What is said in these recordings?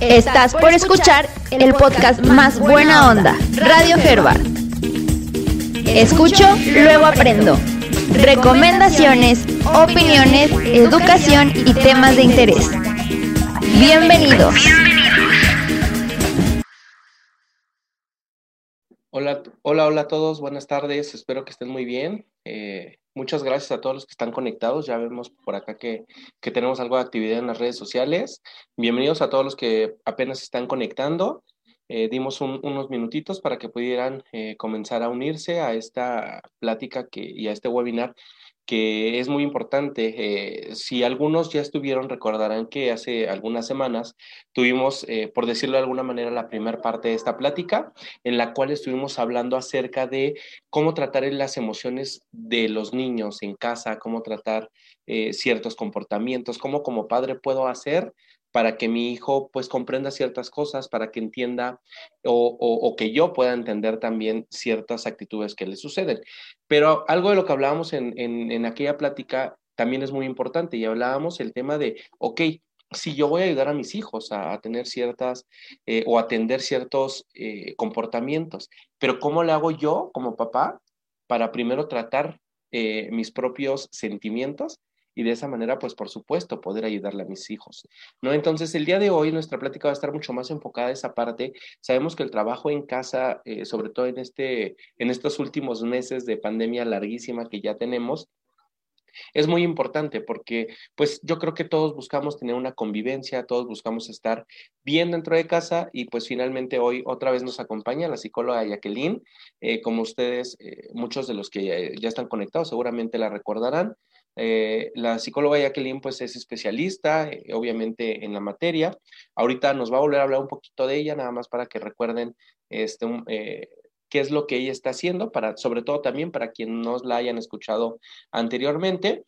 Estás por escuchar el podcast más buena onda, Radio Herbal. Escucho, luego aprendo. Recomendaciones, opiniones, educación y temas de interés. Bienvenidos. Hola, hola, hola a todos, buenas tardes, espero que estén muy bien. Eh, muchas gracias a todos los que están conectados, ya vemos por acá que, tenemos algo de actividad en las redes sociales. Bienvenidos a todos los que apenas están conectando. Eh, dimos unos minutitos para que pudieran eh, comenzar a unirse a esta plática y a este webinar que es muy importante. Eh, si algunos ya estuvieron, recordarán que hace algunas semanas tuvimos, eh, por decirlo de alguna manera, la primera parte de esta plática, en la cual estuvimos hablando acerca de cómo tratar las emociones de los niños en casa, cómo tratar eh, ciertos comportamientos, cómo como padre puedo hacer para que mi hijo pues comprenda ciertas cosas, para que entienda o, que yo pueda entender también ciertas actitudes que le suceden. Pero algo de lo que hablábamos en, aquella plática también es muy importante y hablábamos el tema de, ok, si yo voy a ayudar a mis hijos a, tener ciertas eh, o atender ciertos eh, comportamientos, pero ¿cómo le hago yo como papá para primero tratar eh, mis propios sentimientos y de esa manera, pues por supuesto, poder ayudarle a mis hijos, ¿no? Entonces, el día de hoy nuestra plática va a estar mucho más enfocada a esa parte. Sabemos que el trabajo en casa, eh, sobre todo en, este, en estos últimos meses de pandemia larguísima que ya tenemos, es muy importante porque pues yo creo que todos buscamos tener una convivencia, todos buscamos estar bien dentro de casa y pues finalmente hoy otra vez nos acompaña la psicóloga Jacqueline, eh, como ustedes, eh, muchos de los que ya, ya, están conectados seguramente la recordarán, eh, la psicóloga Jacqueline pues es especialista, eh, obviamente, en la materia. Ahorita nos va a volver a hablar un poquito de ella, nada más para que recuerden este, eh, qué es lo que ella está haciendo, para, sobre todo también para quien no la hayan escuchado anteriormente.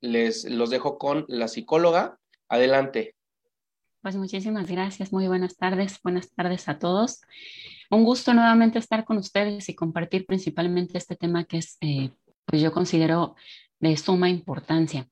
Les los dejo con la psicóloga. Adelante. Pues muchísimas gracias, muy buenas tardes, buenas tardes a todos. Un gusto nuevamente estar con ustedes y compartir principalmente este tema que es, pues yo considero de suma importancia.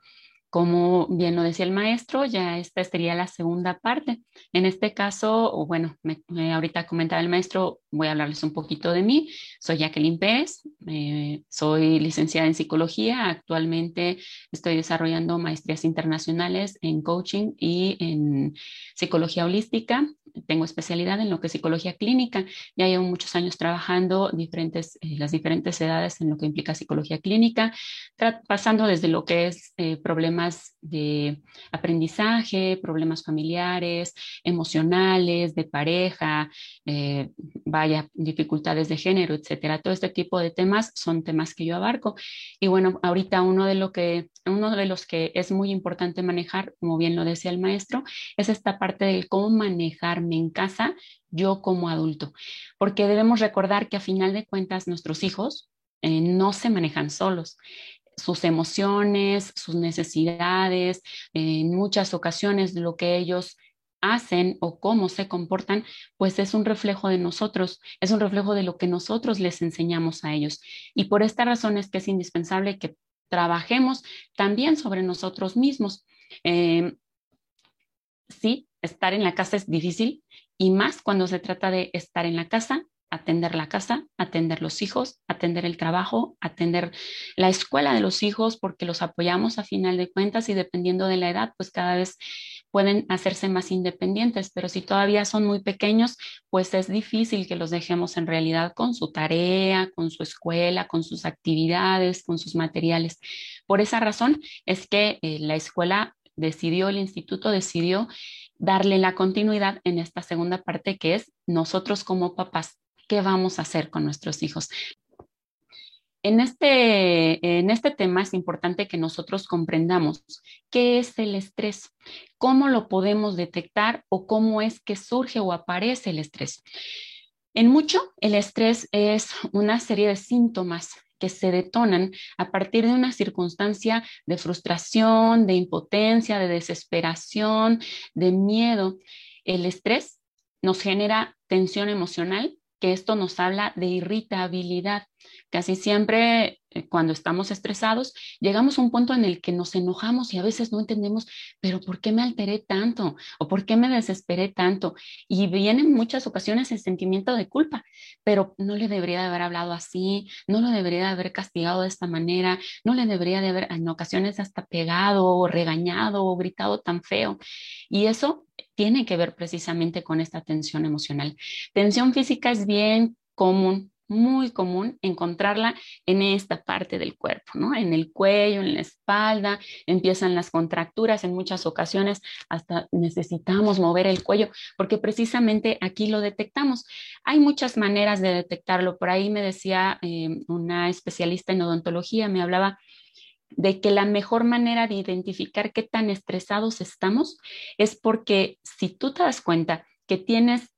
Como bien lo decía el maestro, ya esta sería la segunda parte. En este caso, bueno, me, ahorita comentaba el maestro, voy a hablarles un poquito de mí. Soy Jacqueline Pérez, eh, soy licenciada en psicología. Actualmente estoy desarrollando maestrías internacionales en coaching y en psicología holística tengo especialidad en lo que es psicología clínica. Ya llevo muchos años trabajando diferentes, eh, las diferentes edades en lo que implica psicología clínica, pasando desde lo que es eh, problemas de aprendizaje, problemas familiares, emocionales, de pareja, eh, vaya, dificultades de género, etcétera. Todo este tipo de temas son temas que yo abarco. Y bueno, ahorita uno de, lo que, uno de los que es muy importante manejar, como bien lo decía el maestro, es esta parte del cómo manejar en casa yo como adulto, porque debemos recordar que a final de cuentas nuestros hijos eh, no se manejan solos. Sus emociones, sus necesidades, en muchas ocasiones lo que ellos hacen o cómo se comportan, pues es un reflejo de nosotros, es un reflejo de lo que nosotros les enseñamos a ellos. Y por esta razón es que es indispensable que trabajemos también sobre nosotros mismos. Eh, sí, estar en la casa es difícil y más cuando se trata de estar en la casa, atender la casa, atender los hijos, atender el trabajo, atender la escuela de los hijos, porque los apoyamos a final de cuentas y dependiendo de la edad, pues cada vez pueden hacerse más independientes, pero si todavía son muy pequeños, pues es difícil que los dejemos en realidad con su tarea, con su escuela, con sus actividades, con sus materiales. Por esa razón es que eh, la escuela decidió, el instituto decidió darle la continuidad en esta segunda parte que es nosotros como papás, ¿qué vamos a hacer con nuestros hijos? En este, en este tema es importante que nosotros comprendamos qué es el estrés, cómo lo podemos detectar o cómo es que surge o aparece el estrés. En mucho, el estrés es una serie de síntomas que se detonan a partir de una circunstancia de frustración, de impotencia, de desesperación, de miedo. El estrés nos genera tensión emocional, que esto nos habla de irritabilidad. Casi siempre cuando estamos estresados, llegamos a un punto en el que nos enojamos y a veces no entendemos, pero ¿por qué me alteré tanto? ¿O por qué me desesperé tanto? Y viene en muchas ocasiones el sentimiento de culpa, pero no le debería de haber hablado así, no lo debería de haber castigado de esta manera, no le debería de haber en ocasiones hasta pegado o regañado o gritado tan feo. Y eso tiene que ver precisamente con esta tensión emocional. Tensión física es bien común, muy común encontrarla en esta parte del cuerpo, ¿no? En el cuello, en la espalda, empiezan las contracturas, en muchas ocasiones hasta necesitamos mover el cuello porque precisamente aquí lo detectamos. Hay muchas maneras de detectarlo. Por ahí me decía eh, una especialista en odontología, me hablaba de que la mejor manera de identificar qué tan estresados estamos es porque si tú te das cuenta que tienes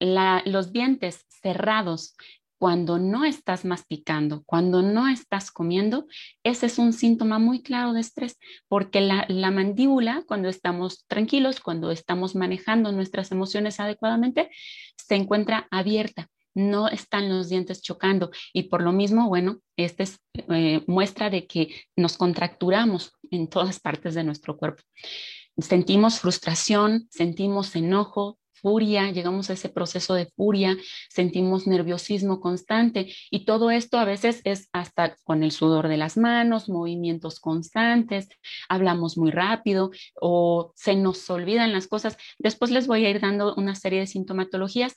los dientes cerrados cuando no estás masticando, cuando no estás comiendo, ese es un síntoma muy claro de estrés, porque la, la, mandíbula, cuando estamos tranquilos, cuando estamos manejando nuestras emociones adecuadamente, se encuentra abierta no están los dientes chocando y por lo mismo, bueno, esta es eh, muestra de que nos contracturamos en todas partes de nuestro cuerpo. Sentimos frustración, sentimos enojo, furia, llegamos a ese proceso de furia, sentimos nerviosismo constante y todo esto a veces es hasta con el sudor de las manos, movimientos constantes, hablamos muy rápido o se nos olvidan las cosas. Después les voy a ir dando una serie de sintomatologías.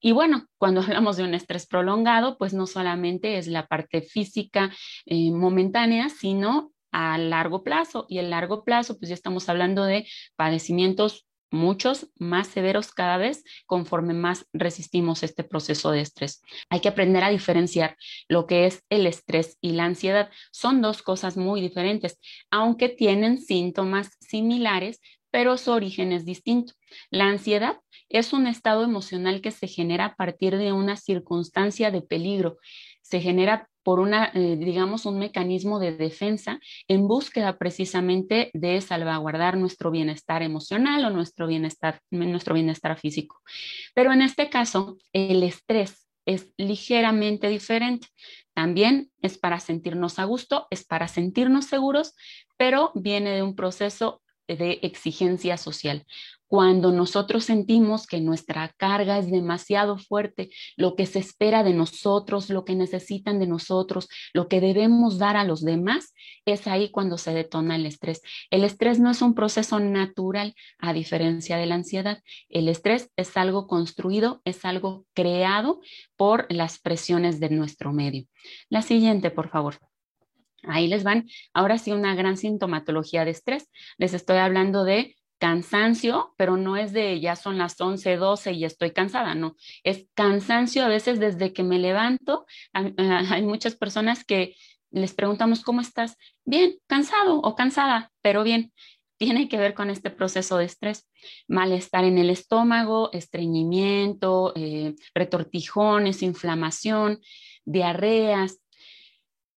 Y bueno, cuando hablamos de un estrés prolongado, pues no solamente es la parte física eh, momentánea, sino a largo plazo. Y el largo plazo, pues ya estamos hablando de padecimientos muchos más severos cada vez conforme más resistimos este proceso de estrés. Hay que aprender a diferenciar lo que es el estrés y la ansiedad. Son dos cosas muy diferentes, aunque tienen síntomas similares, pero su origen es distinto. La ansiedad es un estado emocional que se genera a partir de una circunstancia de peligro. Se genera por una, eh, digamos, un mecanismo de defensa en búsqueda precisamente de salvaguardar nuestro bienestar emocional o nuestro bienestar, nuestro bienestar físico. Pero en este caso, el estrés es ligeramente diferente. También es para sentirnos a gusto, es para sentirnos seguros, pero viene de un proceso de exigencia social. Cuando nosotros sentimos que nuestra carga es demasiado fuerte, lo que se espera de nosotros, lo que necesitan de nosotros, lo que debemos dar a los demás, es ahí cuando se detona el estrés. El estrés no es un proceso natural, a diferencia de la ansiedad. El estrés es algo construido, es algo creado por las presiones de nuestro medio. La siguiente, por favor. Ahí les van. Ahora sí, una gran sintomatología de estrés. Les estoy hablando de cansancio, pero no es de ya son las 11, 12 y estoy cansada, no. Es cansancio a veces desde que me levanto. Hay muchas personas que les preguntamos, ¿cómo estás? Bien, cansado o cansada, pero bien. Tiene que ver con este proceso de estrés, malestar en el estómago, estreñimiento, eh, retortijones, inflamación, diarreas,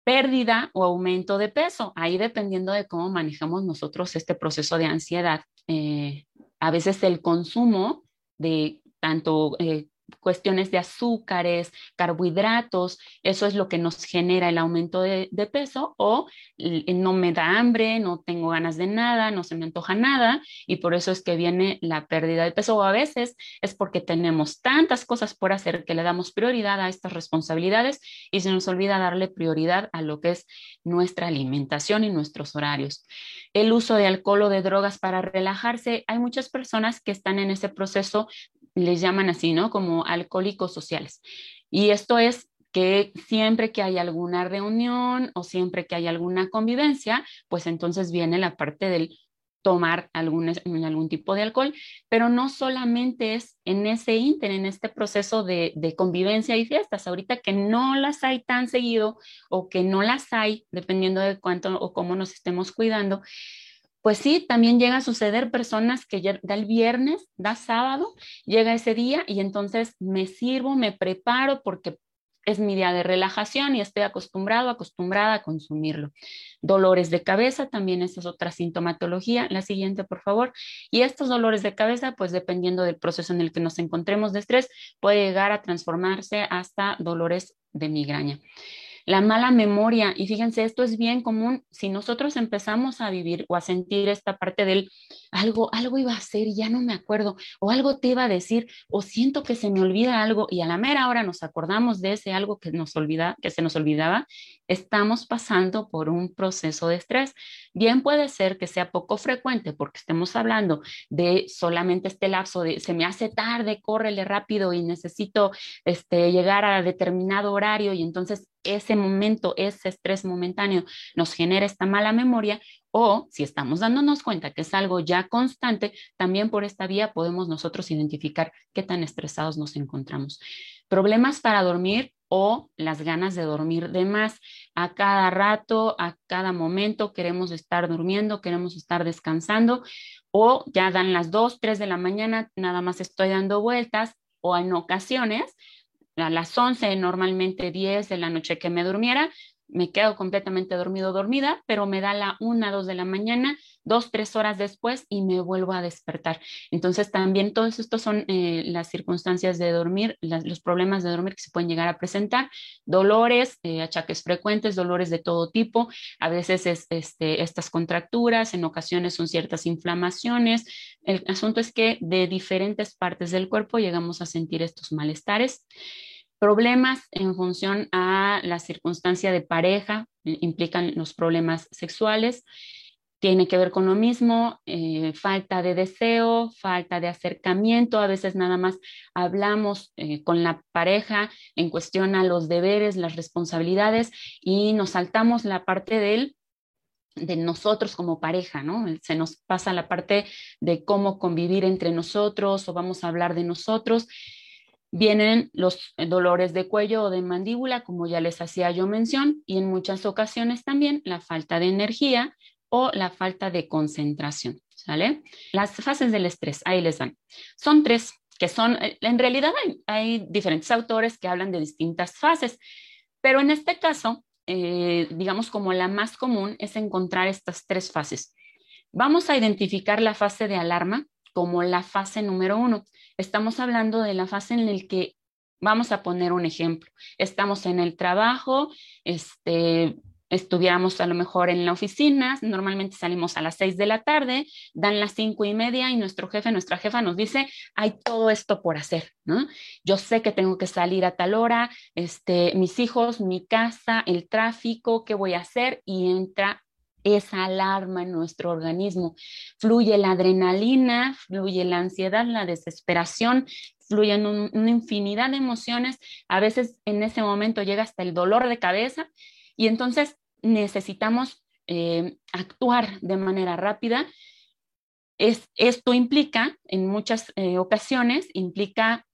pérdida o aumento de peso, ahí dependiendo de cómo manejamos nosotros este proceso de ansiedad. Eh, a veces el consumo de tanto eh, cuestiones de azúcares, carbohidratos, eso es lo que nos genera el aumento de, peso o no me da hambre, no tengo ganas de nada, no se me antoja nada y por eso es que viene la pérdida de peso o a veces es porque tenemos tantas cosas por hacer que le damos prioridad a estas responsabilidades y se nos olvida darle prioridad a lo que es nuestra alimentación y nuestros horarios. El uso de alcohol o de drogas para relajarse, hay muchas personas que están en ese proceso les llaman así, ¿no? Como alcohólicos sociales. Y esto es que siempre que hay alguna reunión o siempre que hay alguna convivencia, pues entonces viene la parte del tomar algún, algún tipo de alcohol, pero no solamente es en ese ínter, en este proceso de, de, convivencia y fiestas, ahorita que no las hay tan seguido o que no las hay, dependiendo de cuánto o cómo nos estemos cuidando, pues sí, también llega a suceder personas que ya da el viernes, da sábado, llega ese día y entonces me sirvo, me preparo porque es mi día de relajación y estoy acostumbrado, acostumbrada a consumirlo. Dolores de cabeza, también esa es otra sintomatología. La siguiente, por favor. Y estos dolores de cabeza, pues dependiendo del proceso en el que nos encontremos de estrés, puede llegar a transformarse hasta dolores de migraña. La mala memoria. Y fíjense, esto es bien común. Si nosotros empezamos a vivir o a sentir esta parte del algo, algo iba a hacer ya no me acuerdo, o algo te iba a decir, o siento que se me olvida algo y a la mera hora nos acordamos de ese algo que nos olvida, que se nos olvidaba, estamos pasando por un proceso de estrés. Bien puede ser que sea poco frecuente porque estemos hablando de solamente este lapso de se me hace tarde, córrele rápido y necesito este, llegar a determinado horario y entonces ese momento, ese estrés momentáneo nos genera esta mala memoria o si estamos dándonos cuenta que es algo ya constante, también por esta vía podemos nosotros identificar qué tan estresados nos encontramos. Problemas para dormir o las ganas de dormir de más. A cada rato, a cada momento queremos estar durmiendo, queremos estar descansando o ya dan las 2, 3 de la mañana, nada más estoy dando vueltas o en ocasiones a las 11, normalmente 10 de la noche que me durmiera, me quedo completamente dormido, dormida, pero me da la una, dos de la mañana, dos, tres horas después y me vuelvo a despertar. Entonces también todos estos son eh, las circunstancias de dormir, los problemas de dormir que se pueden llegar a presentar, dolores, eh, achaques frecuentes, dolores de todo tipo, a veces es este, estas contracturas, en ocasiones son ciertas inflamaciones. El asunto es que de diferentes partes del cuerpo llegamos a sentir estos malestares. Problemas en función a la circunstancia de pareja, eh, implican los problemas sexuales, tiene que ver con lo mismo, eh, falta de deseo, falta de acercamiento, a veces nada más hablamos eh, con la pareja en cuestión a los deberes, las responsabilidades y nos saltamos la parte de nosotros como pareja, ¿no? Se nos pasa la parte de cómo convivir entre nosotros o vamos a hablar de nosotros Vienen los dolores de cuello o de mandíbula, como ya les hacía yo mención, y en muchas ocasiones también la falta de energía o la falta de concentración, ¿sale? Las fases del estrés, ahí les dan. Son tres, que son, eh, en realidad hay, diferentes autores que hablan de distintas fases, pero en este caso, eh, digamos como la más común es encontrar estas tres fases. Vamos a identificar la fase de alarma como la fase número uno. Estamos hablando de la fase en la que vamos a poner un ejemplo. Estamos en el trabajo, este, estuviéramos a lo mejor en la oficina, normalmente salimos a las seis de la tarde, dan las cinco y media y nuestro jefe, nuestra jefa nos dice, hay todo esto por hacer, ¿no? Yo sé que tengo que salir a tal hora, este, mis hijos, mi casa, el tráfico, ¿qué voy a hacer? Y entra esa alarma en nuestro organismo. Fluye la adrenalina, fluye la ansiedad, la desesperación, fluyen una infinidad de emociones. A veces en ese momento llega hasta el dolor de cabeza y entonces necesitamos eh, actuar de manera rápida. Es, esto implica, en muchas eh, ocasiones, implica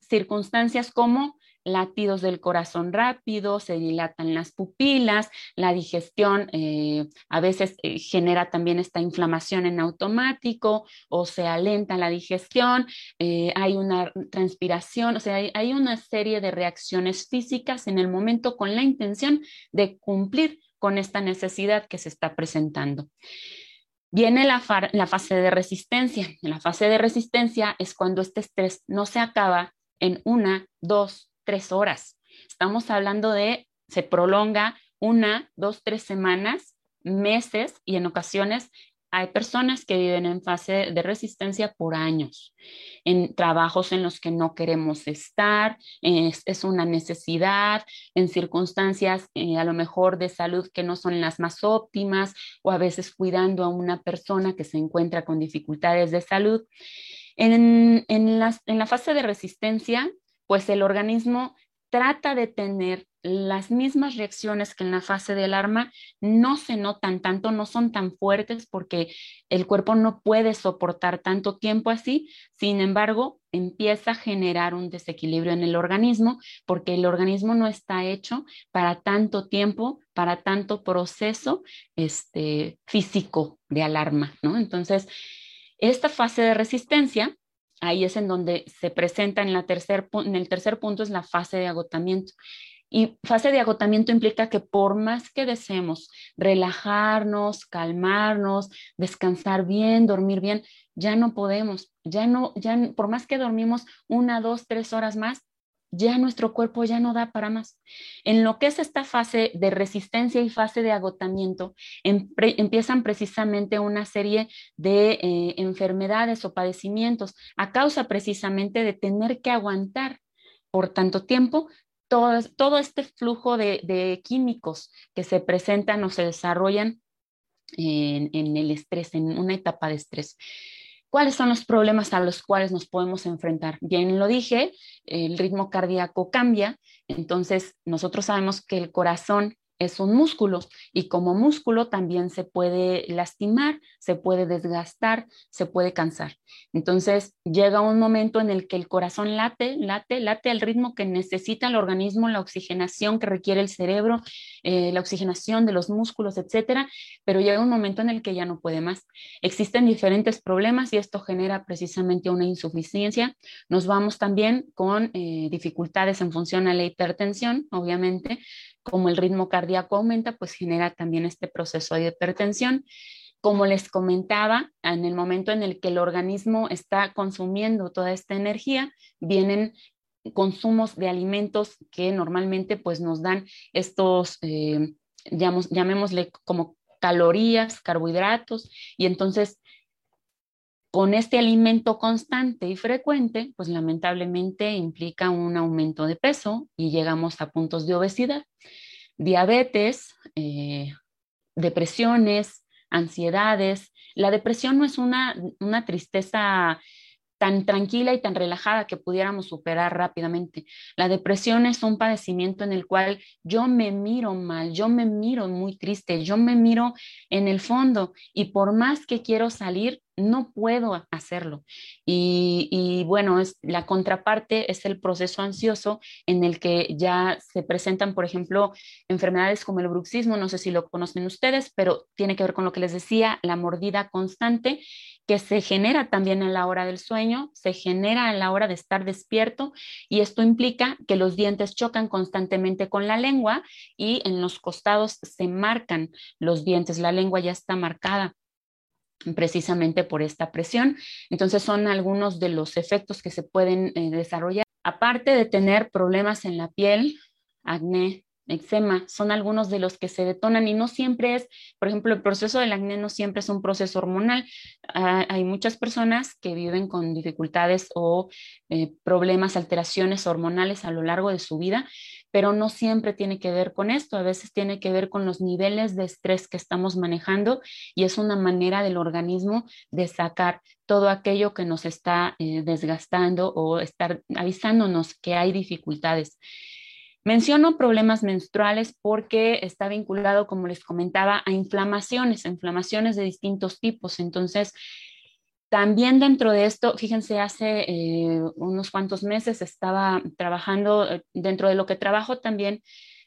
circunstancias como latidos del corazón rápido, se dilatan las pupilas, la digestión eh, a veces eh, genera también esta inflamación en automático o se alenta la digestión, eh, hay una transpiración, o sea, hay, una serie de reacciones físicas en el momento con la intención de cumplir con esta necesidad que se está presentando. Viene la, la fase de resistencia. La fase de resistencia es cuando este estrés no se acaba en una, dos, tres horas. Estamos hablando de, se prolonga una, dos, tres semanas, meses y en ocasiones hay personas que viven en fase de resistencia por años, en trabajos en los que no queremos estar, es, una necesidad, en circunstancias eh, a lo mejor de salud que no son las más óptimas o a veces cuidando a una persona que se encuentra con dificultades de salud. En, en la fase de resistencia pues el organismo trata de tener las mismas reacciones que en la fase de alarma, no se notan tanto, no son tan fuertes porque el cuerpo no puede soportar tanto tiempo así, sin embargo, empieza a generar un desequilibrio en el organismo porque el organismo no está hecho para tanto tiempo, para tanto proceso este, físico de alarma, ¿no? Entonces, esta fase de resistencia ahí es en donde se presenta en, la tercer, en el tercer punto es la fase de agotamiento. Y fase de agotamiento implica que por más que deseemos relajarnos, calmarnos, descansar bien, dormir bien, ya no podemos, ya no, ya por más que dormimos una, dos, tres horas más, ya nuestro cuerpo ya no da para más. En lo que es esta fase de resistencia y fase de agotamiento, empiezan precisamente una serie de eh, enfermedades o padecimientos a causa precisamente de tener que aguantar por tanto tiempo todo, todo este flujo de, químicos que se presentan o se desarrollan en el estrés, en una etapa de estrés. ¿Cuáles son los problemas a los cuales nos podemos enfrentar? Bien lo dije, el ritmo cardíaco cambia, entonces nosotros sabemos que el corazón es un músculo y como músculo también se puede lastimar, se puede desgastar, se puede cansar. Entonces llega un momento en el que el corazón late, late, late al ritmo que necesita el organismo, la oxigenación que requiere el cerebro, eh, la oxigenación de los músculos, etcétera, pero llega un momento en el que ya no puede más. Existen diferentes problemas y esto genera precisamente una insuficiencia. Nos vamos también con eh, dificultades en función a la hipertensión, obviamente, como el ritmo cardíaco aumenta, pues genera también este proceso de hipertensión. Como les comentaba, en el momento en el que el organismo está consumiendo toda esta energía, vienen consumos de alimentos que normalmente pues nos dan estos, eh, llamémosle como calorías, carbohidratos, y entonces con este alimento constante y frecuente, pues lamentablemente implica un aumento de peso y llegamos a puntos de obesidad, diabetes, eh, depresiones, ansiedades. La depresión no es una, una tristeza tan tranquila y tan relajada que pudiéramos superar rápidamente. La depresión es un padecimiento en el cual yo me miro mal, yo me miro muy triste, yo me miro en el fondo y por más que quiero salir, no puedo hacerlo. Y, bueno, es, la contraparte es el proceso ansioso en el que ya se presentan, por ejemplo, enfermedades como el bruxismo, no sé si lo conocen ustedes, pero tiene que ver con lo que les decía, la mordida constante que se genera también en la hora del sueño, se genera en la hora de estar despierto y esto implica que los dientes chocan constantemente con la lengua y en los costados se marcan los dientes, la lengua ya está marcada precisamente por esta presión. Entonces son algunos de los efectos que se pueden eh, desarrollar. Aparte de tener problemas en la piel, acné, eczema, son algunos de los que se detonan y no siempre es, por ejemplo, el proceso del acné no siempre es un proceso hormonal. Ah, hay muchas personas que viven con dificultades o eh, problemas, alteraciones hormonales a lo largo de su vida, pero no siempre tiene que ver con esto, a veces tiene que ver con los niveles de estrés que estamos manejando y es una manera del organismo de sacar todo aquello que nos está eh, desgastando o estar avisándonos que hay dificultades. Menciono problemas menstruales porque está vinculado, como les comentaba, a inflamaciones, inflamaciones de distintos tipos. Entonces, también dentro de esto, fíjense, hace eh, unos cuantos meses estaba trabajando, eh, dentro de lo que trabajo también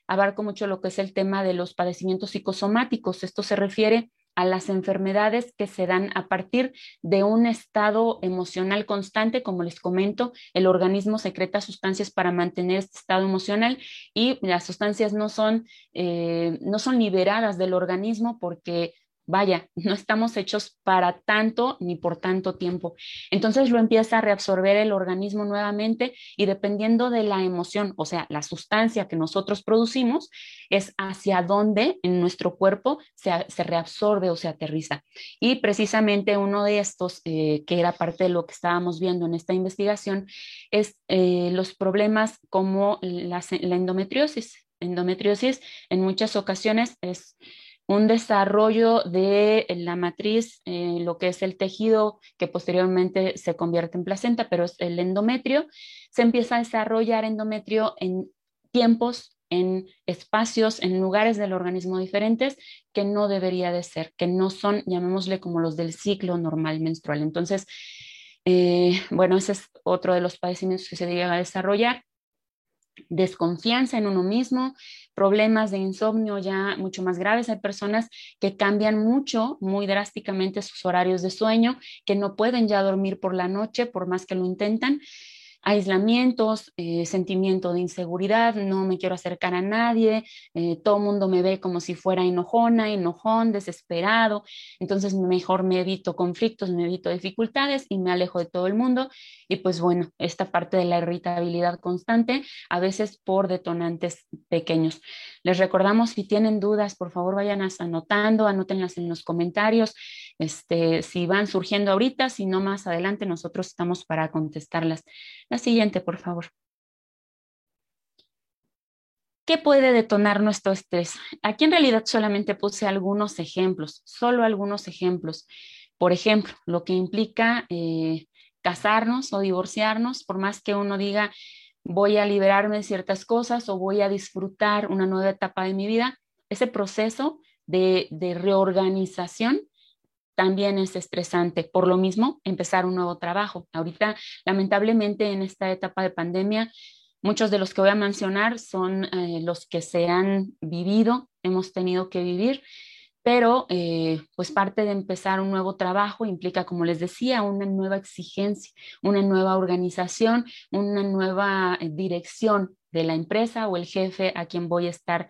abarco mucho lo que es el tema de los padecimientos psicosomáticos. Esto se refiere a las enfermedades que se dan a partir de un estado emocional constante, como les comento, el organismo secreta sustancias para mantener este estado emocional y las sustancias no son, eh, no son liberadas del organismo porque vaya, no estamos hechos para tanto ni por tanto tiempo. Entonces lo empieza a reabsorber el organismo nuevamente y dependiendo de la emoción, o sea, la sustancia que nosotros producimos, es hacia dónde en nuestro cuerpo se, reabsorbe o se aterriza. Y precisamente uno de estos, eh, que era parte de lo que estábamos viendo en esta investigación, es eh, los problemas como la endometriosis. Endometriosis en muchas ocasiones es un desarrollo de la matriz, eh, lo que es el tejido que posteriormente se convierte en placenta, pero es el endometrio, se empieza a desarrollar endometrio en tiempos, en espacios, en lugares del organismo diferentes que no debería de ser, que no son, llamémosle como los del ciclo normal menstrual. Entonces, eh, bueno, ese es otro de los padecimientos que se llega a desarrollar desconfianza en uno mismo, problemas de insomnio ya mucho más graves. Hay personas que cambian mucho, muy drásticamente sus horarios de sueño, que no pueden ya dormir por la noche por más que lo intentan. Aislamientos, eh, sentimiento de inseguridad, no me quiero acercar a nadie, eh, todo el mundo me ve como si fuera enojona, enojón, desesperado, entonces mejor me evito conflictos, me evito dificultades y me alejo de todo el mundo. Y pues bueno, esta parte de la irritabilidad constante, a veces por detonantes pequeños. Les recordamos, si tienen dudas, por favor vayan anotando, anótenlas en los comentarios, este, si van surgiendo ahorita, si no más adelante, nosotros estamos para contestarlas. La siguiente, por favor. ¿Qué puede detonar nuestro estrés? Aquí en realidad solamente puse algunos ejemplos, solo algunos ejemplos. Por ejemplo, lo que implica eh, casarnos o divorciarnos, por más que uno diga voy a liberarme de ciertas cosas o voy a disfrutar una nueva etapa de mi vida, ese proceso de, de reorganización también es estresante. Por lo mismo, empezar un nuevo trabajo. Ahorita, lamentablemente, en esta etapa de pandemia, muchos de los que voy a mencionar son eh, los que se han vivido, hemos tenido que vivir, pero eh, pues parte de empezar un nuevo trabajo implica, como les decía, una nueva exigencia, una nueva organización, una nueva eh, dirección de la empresa o el jefe a quien voy a estar,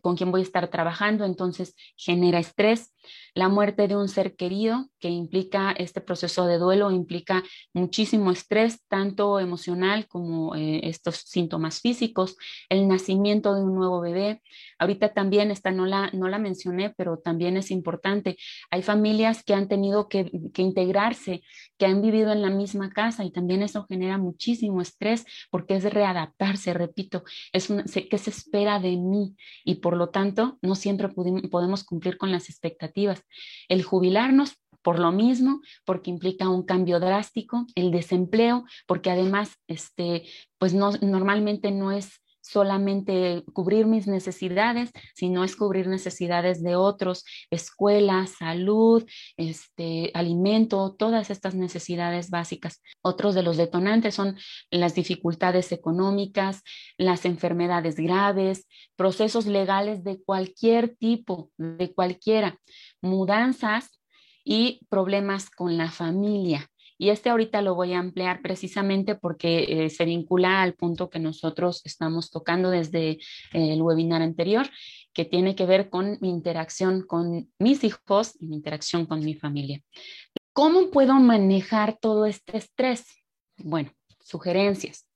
con quien voy a estar trabajando, entonces genera estrés la muerte de un ser querido, que implica este proceso de duelo, implica muchísimo estrés, tanto emocional como eh, estos síntomas físicos, el nacimiento de un nuevo bebé. Ahorita también, esta no la, no la mencioné, pero también es importante. Hay familias que han tenido que, que integrarse, que han vivido en la misma casa y también eso genera muchísimo estrés porque es readaptarse, repito, es que se espera de mí y por lo tanto no siempre podemos cumplir con las expectativas. El jubilarnos por lo mismo, porque implica un cambio drástico, el desempleo, porque además, este, pues no, normalmente no es solamente cubrir mis necesidades, sino es cubrir necesidades de otros, escuela, salud, este, alimento, todas estas necesidades básicas. Otros de los detonantes son las dificultades económicas, las enfermedades graves, procesos legales de cualquier tipo, de cualquiera, mudanzas y problemas con la familia. Y este ahorita lo voy a ampliar precisamente porque eh, se vincula al punto que nosotros estamos tocando desde eh, el webinar anterior, que tiene que ver con mi interacción con mis hijos y mi interacción con mi familia. ¿Cómo puedo manejar todo este estrés? Bueno, sugerencias.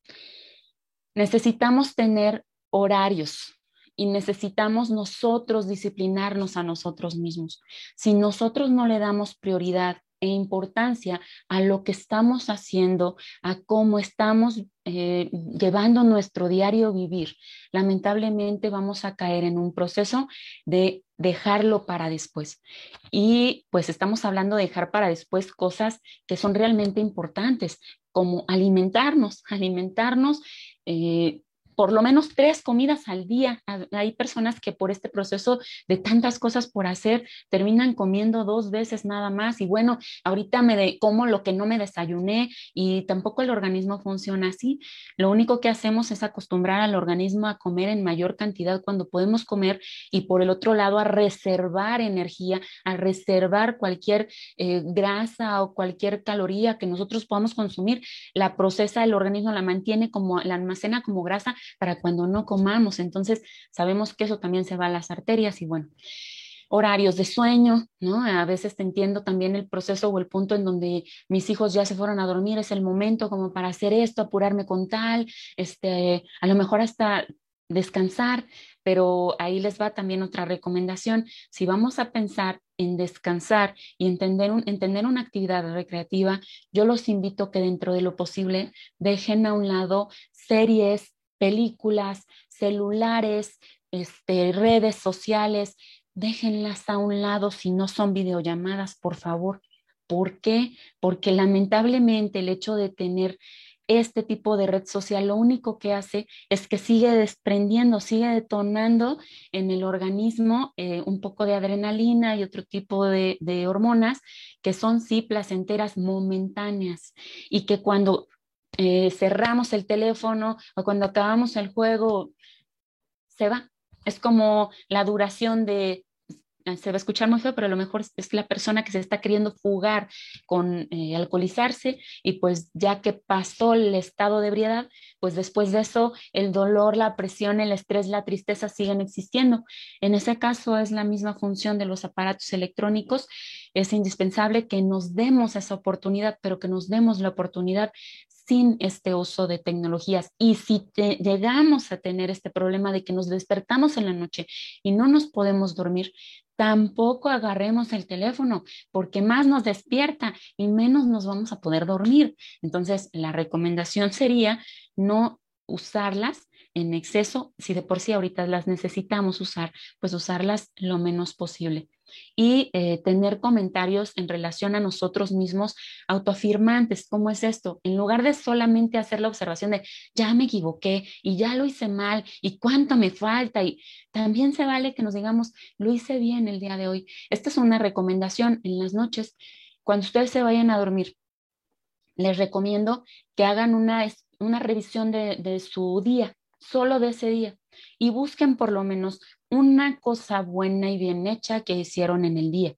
Necesitamos tener horarios y necesitamos nosotros disciplinarnos a nosotros mismos. Si nosotros no le damos prioridad e importancia a lo que estamos haciendo, a cómo estamos eh, llevando nuestro diario vivir, lamentablemente vamos a caer en un proceso de dejarlo para después. Y pues estamos hablando de dejar para después cosas que son realmente importantes, como alimentarnos, alimentarnos. Eh, por lo menos tres comidas al día. Hay personas que por este proceso de tantas cosas por hacer terminan comiendo dos veces nada más y bueno, ahorita me de, como lo que no me desayuné y tampoco el organismo funciona así. Lo único que hacemos es acostumbrar al organismo a comer en mayor cantidad cuando podemos comer y por el otro lado a reservar energía, a reservar cualquier eh, grasa o cualquier caloría que nosotros podamos consumir. La procesa el organismo, la mantiene como, la almacena como grasa para cuando no comamos. Entonces, sabemos que eso también se va a las arterias y bueno, horarios de sueño, ¿no? A veces te entiendo también el proceso o el punto en donde mis hijos ya se fueron a dormir, es el momento como para hacer esto, apurarme con tal, este, a lo mejor hasta descansar, pero ahí les va también otra recomendación. Si vamos a pensar en descansar y entender, un, entender una actividad recreativa, yo los invito que dentro de lo posible dejen a un lado series, películas, celulares, este, redes sociales, déjenlas a un lado si no son videollamadas, por favor. ¿Por qué? Porque lamentablemente el hecho de tener este tipo de red social lo único que hace es que sigue desprendiendo, sigue detonando en el organismo eh, un poco de adrenalina y otro tipo de, de hormonas que son sí placenteras momentáneas y que cuando eh, cerramos el teléfono o cuando acabamos el juego, se va. Es como la duración de eh, se va a escuchar muy feo, pero a lo mejor es la persona que se está queriendo fugar con eh, alcoholizarse y pues ya que pasó el estado de ebriedad, pues después de eso el dolor, la presión, el estrés, la tristeza siguen existiendo. En ese caso es la misma función de los aparatos electrónicos. Es indispensable que nos demos esa oportunidad, pero que nos demos la oportunidad sin este uso de tecnologías. Y si llegamos a tener este problema de que nos despertamos en la noche y no nos podemos dormir, tampoco agarremos el teléfono porque más nos despierta y menos nos vamos a poder dormir. Entonces, la recomendación sería no usarlas en exceso, si de por sí ahorita las necesitamos usar, pues usarlas lo menos posible y eh, tener comentarios en relación a nosotros mismos autoafirmantes. ¿Cómo es esto? En lugar de solamente hacer la observación de ya me equivoqué y ya lo hice mal y cuánto me falta y también se vale que nos digamos lo hice bien el día de hoy. Esta es una recomendación en las noches. Cuando ustedes se vayan a dormir, les recomiendo que hagan una, una revisión de, de su día, solo de ese día, y busquen por lo menos una cosa buena y bien hecha que hicieron en el día,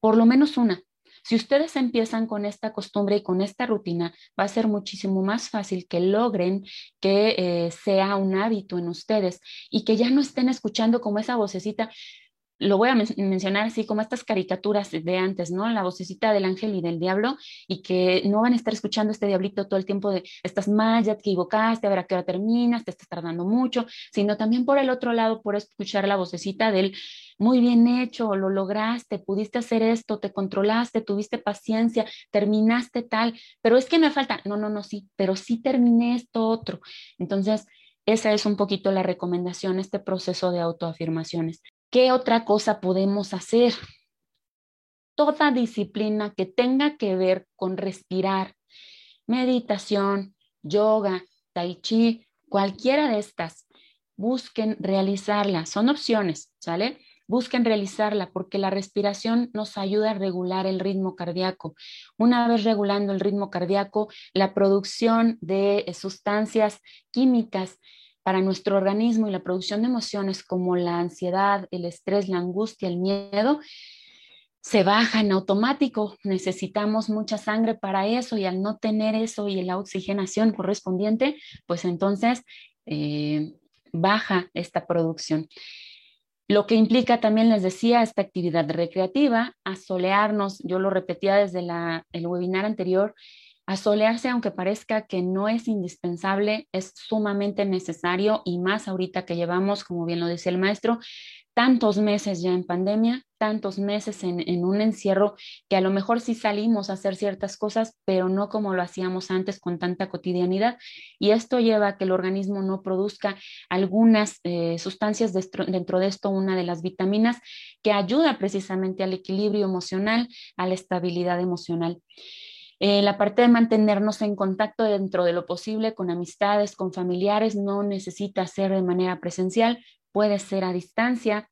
por lo menos una. Si ustedes empiezan con esta costumbre y con esta rutina, va a ser muchísimo más fácil que logren que eh, sea un hábito en ustedes y que ya no estén escuchando como esa vocecita, lo voy a mencionar así como estas caricaturas de antes, ¿no? La vocecita del ángel y del diablo y que no van a estar escuchando este diablito todo el tiempo de estás mal, ya te equivocaste, a ver a qué hora terminas, te estás tardando mucho, sino también por el otro lado por escuchar la vocecita del muy bien hecho, lo lograste, pudiste hacer esto, te controlaste, tuviste paciencia, terminaste tal, pero es que me falta, no, no, no, sí, pero sí terminé esto otro. Entonces, esa es un poquito la recomendación, este proceso de autoafirmaciones. ¿Qué otra cosa podemos hacer? Toda disciplina que tenga que ver con respirar, meditación, yoga, tai chi, cualquiera de estas, busquen realizarla. Son opciones, ¿sale? Busquen realizarla porque la respiración nos ayuda a regular el ritmo cardíaco. Una vez regulando el ritmo cardíaco, la producción de sustancias químicas para nuestro organismo y la producción de emociones como la ansiedad, el estrés, la angustia, el miedo, se baja en automático. Necesitamos mucha sangre para eso y al no tener eso y la oxigenación correspondiente, pues entonces eh, baja esta producción. Lo que implica también, les decía, esta actividad recreativa, asolearnos, yo lo repetía desde el webinar anterior, Asolearse, aunque parezca que no es indispensable, es sumamente necesario y más ahorita que llevamos, como bien lo decía el maestro, tantos meses ya en pandemia, tantos meses en, un encierro, que a lo mejor sí salimos a hacer ciertas cosas, pero no como lo hacíamos antes con tanta cotidianidad. Y esto lleva a que el organismo no produzca algunas eh, sustancias dentro de esto, una de las vitaminas que ayuda precisamente al equilibrio emocional, a la estabilidad emocional. Eh, la parte de mantenernos en contacto dentro de lo posible con amistades, con familiares, no necesita ser de manera presencial, puede ser a distancia.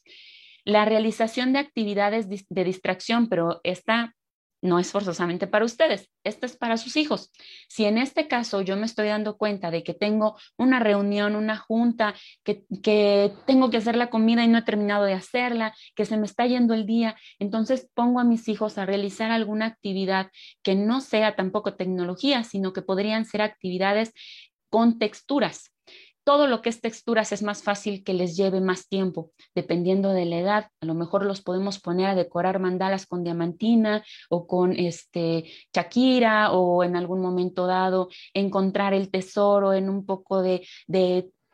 La realización de actividades de distracción, pero esta no es forzosamente para ustedes, esto es para sus hijos. Si en este caso yo me estoy dando cuenta de que tengo una reunión, una junta, que, que, tengo que hacer la comida y no he terminado de hacerla, que se me está yendo el día, entonces pongo a mis hijos a realizar alguna actividad que no sea tampoco tecnología, sino que podrían ser actividades con texturas todo lo que es texturas es más fácil que les lleve más tiempo, dependiendo de la edad. A lo mejor los podemos poner a decorar mandalas con diamantina o con este Shakira o en algún momento dado encontrar el tesoro en un poco de,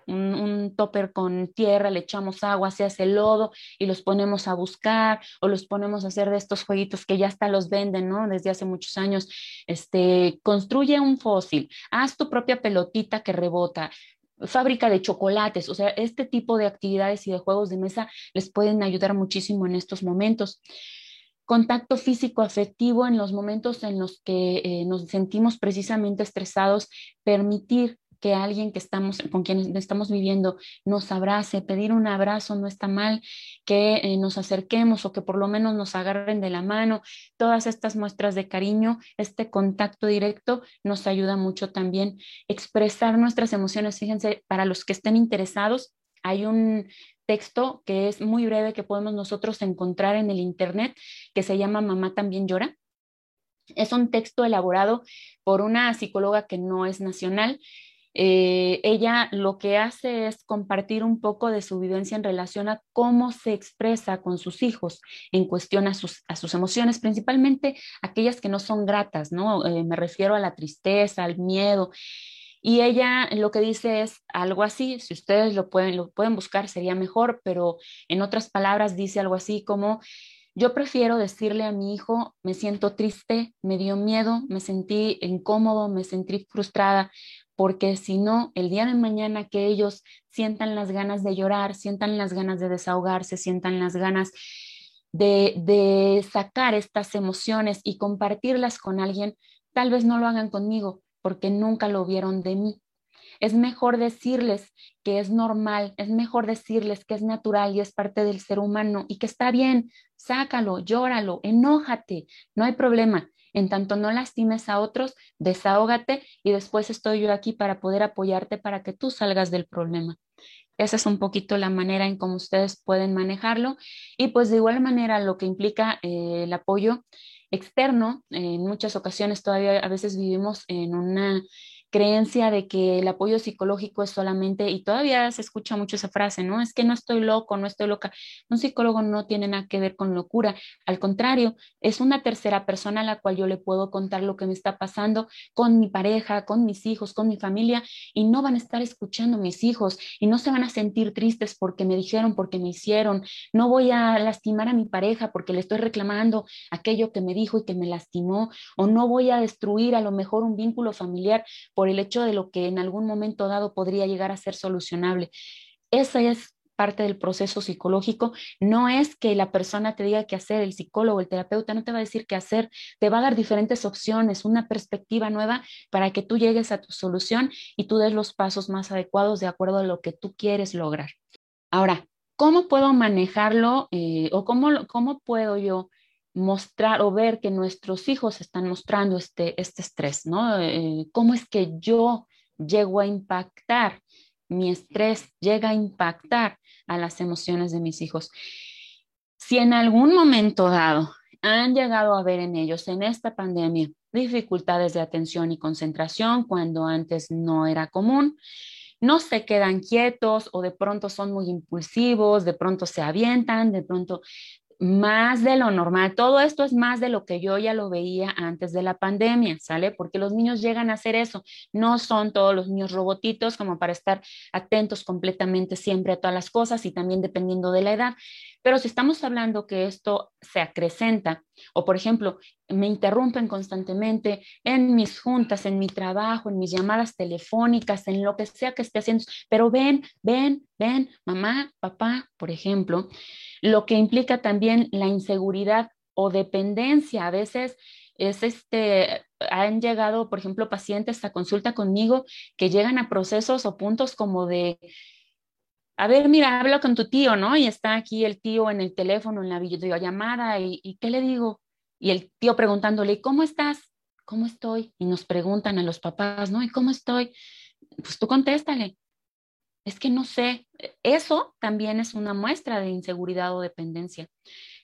un, topper con tierra, le echamos agua, se hace lodo y los ponemos a buscar o los ponemos a hacer de estos jueguitos que ya hasta los venden, ¿no? Desde hace muchos años. Este, construye un fósil, haz tu propia pelotita que rebota, fábrica de chocolates, o sea, este tipo de actividades y de juegos de mesa les pueden ayudar muchísimo en estos momentos. Contacto físico afectivo en los momentos en los que eh, nos sentimos precisamente estresados, permitir que alguien que estamos, con quien estamos viviendo nos abrace, pedir un abrazo no está mal, que eh, nos acerquemos o que por lo menos nos agarren de la mano. Todas estas muestras de cariño, este contacto directo nos ayuda mucho también expresar nuestras emociones. Fíjense, para los que estén interesados, hay un texto que es muy breve que podemos nosotros encontrar en el Internet, que se llama Mamá también llora. Es un texto elaborado por una psicóloga que no es nacional. Eh, ella lo que hace es compartir un poco de su vivencia en relación a cómo se expresa con sus hijos en cuestión a sus, a sus emociones, principalmente aquellas que no son gratas, ¿no? Eh, me refiero a la tristeza, al miedo. Y ella lo que dice es algo así, si ustedes lo pueden, lo pueden buscar sería mejor, pero en otras palabras dice algo así como, yo prefiero decirle a mi hijo, me siento triste, me dio miedo, me sentí incómodo, me sentí frustrada, porque si no, el día de mañana que ellos sientan las ganas de llorar, sientan las ganas de desahogarse, sientan las ganas de, de sacar estas emociones y compartirlas con alguien, tal vez no lo hagan conmigo, porque nunca lo vieron de mí. Es mejor decirles que es normal, es mejor decirles que es natural y es parte del ser humano y que está bien, sácalo, llóralo, enójate, no hay problema. En tanto no lastimes a otros, desahógate y después estoy yo aquí para poder apoyarte para que tú salgas del problema. Esa es un poquito la manera en cómo ustedes pueden manejarlo. Y pues de igual manera lo que implica eh, el apoyo externo, en muchas ocasiones todavía a veces vivimos en una creencia de que el apoyo psicológico es solamente, y todavía se escucha mucho esa frase, ¿no? Es que no estoy loco, no estoy loca. Un psicólogo no tiene nada que ver con locura. Al contrario, es una tercera persona a la cual yo le puedo contar lo que me está pasando con mi pareja, con mis hijos, con mi familia, y no van a estar escuchando mis hijos y no se van a sentir tristes porque me dijeron, porque me hicieron. No voy a lastimar a mi pareja porque le estoy reclamando aquello que me dijo y que me lastimó, o no voy a destruir a lo mejor un vínculo familiar por el hecho de lo que en algún momento dado podría llegar a ser solucionable. Esa es parte del proceso psicológico. No es que la persona te diga qué hacer, el psicólogo, el terapeuta no te va a decir qué hacer, te va a dar diferentes opciones, una perspectiva nueva para que tú llegues a tu solución y tú des los pasos más adecuados de acuerdo a lo que tú quieres lograr. Ahora, ¿cómo puedo manejarlo eh, o cómo, cómo puedo yo mostrar o ver que nuestros hijos están mostrando este, este estrés, ¿no? Eh, ¿Cómo es que yo llego a impactar? Mi estrés llega a impactar a las emociones de mis hijos. Si en algún momento dado han llegado a ver en ellos en esta pandemia dificultades de atención y concentración cuando antes no era común, no se quedan quietos o de pronto son muy impulsivos, de pronto se avientan, de pronto más de lo normal. Todo esto es más de lo que yo ya lo veía antes de la pandemia, ¿sale? Porque los niños llegan a hacer eso. No son todos los niños robotitos como para estar atentos completamente siempre a todas las cosas y también dependiendo de la edad. Pero si estamos hablando que esto se acrecenta, o por ejemplo, me interrumpen constantemente en mis juntas, en mi trabajo, en mis llamadas telefónicas, en lo que sea que esté haciendo, pero ven, ven, ven, mamá, papá, por ejemplo, lo que implica también la inseguridad o dependencia. A veces es este, han llegado, por ejemplo, pacientes a consulta conmigo que llegan a procesos o puntos como de, a ver, mira, hablo con tu tío, ¿no? Y está aquí el tío en el teléfono, en la videollamada, y, y ¿qué le digo? Y el tío preguntándole, ¿cómo estás? ¿Cómo estoy? Y nos preguntan a los papás, ¿no? ¿Y cómo estoy? Pues tú contéstale es que no sé, eso también es una muestra de inseguridad o dependencia.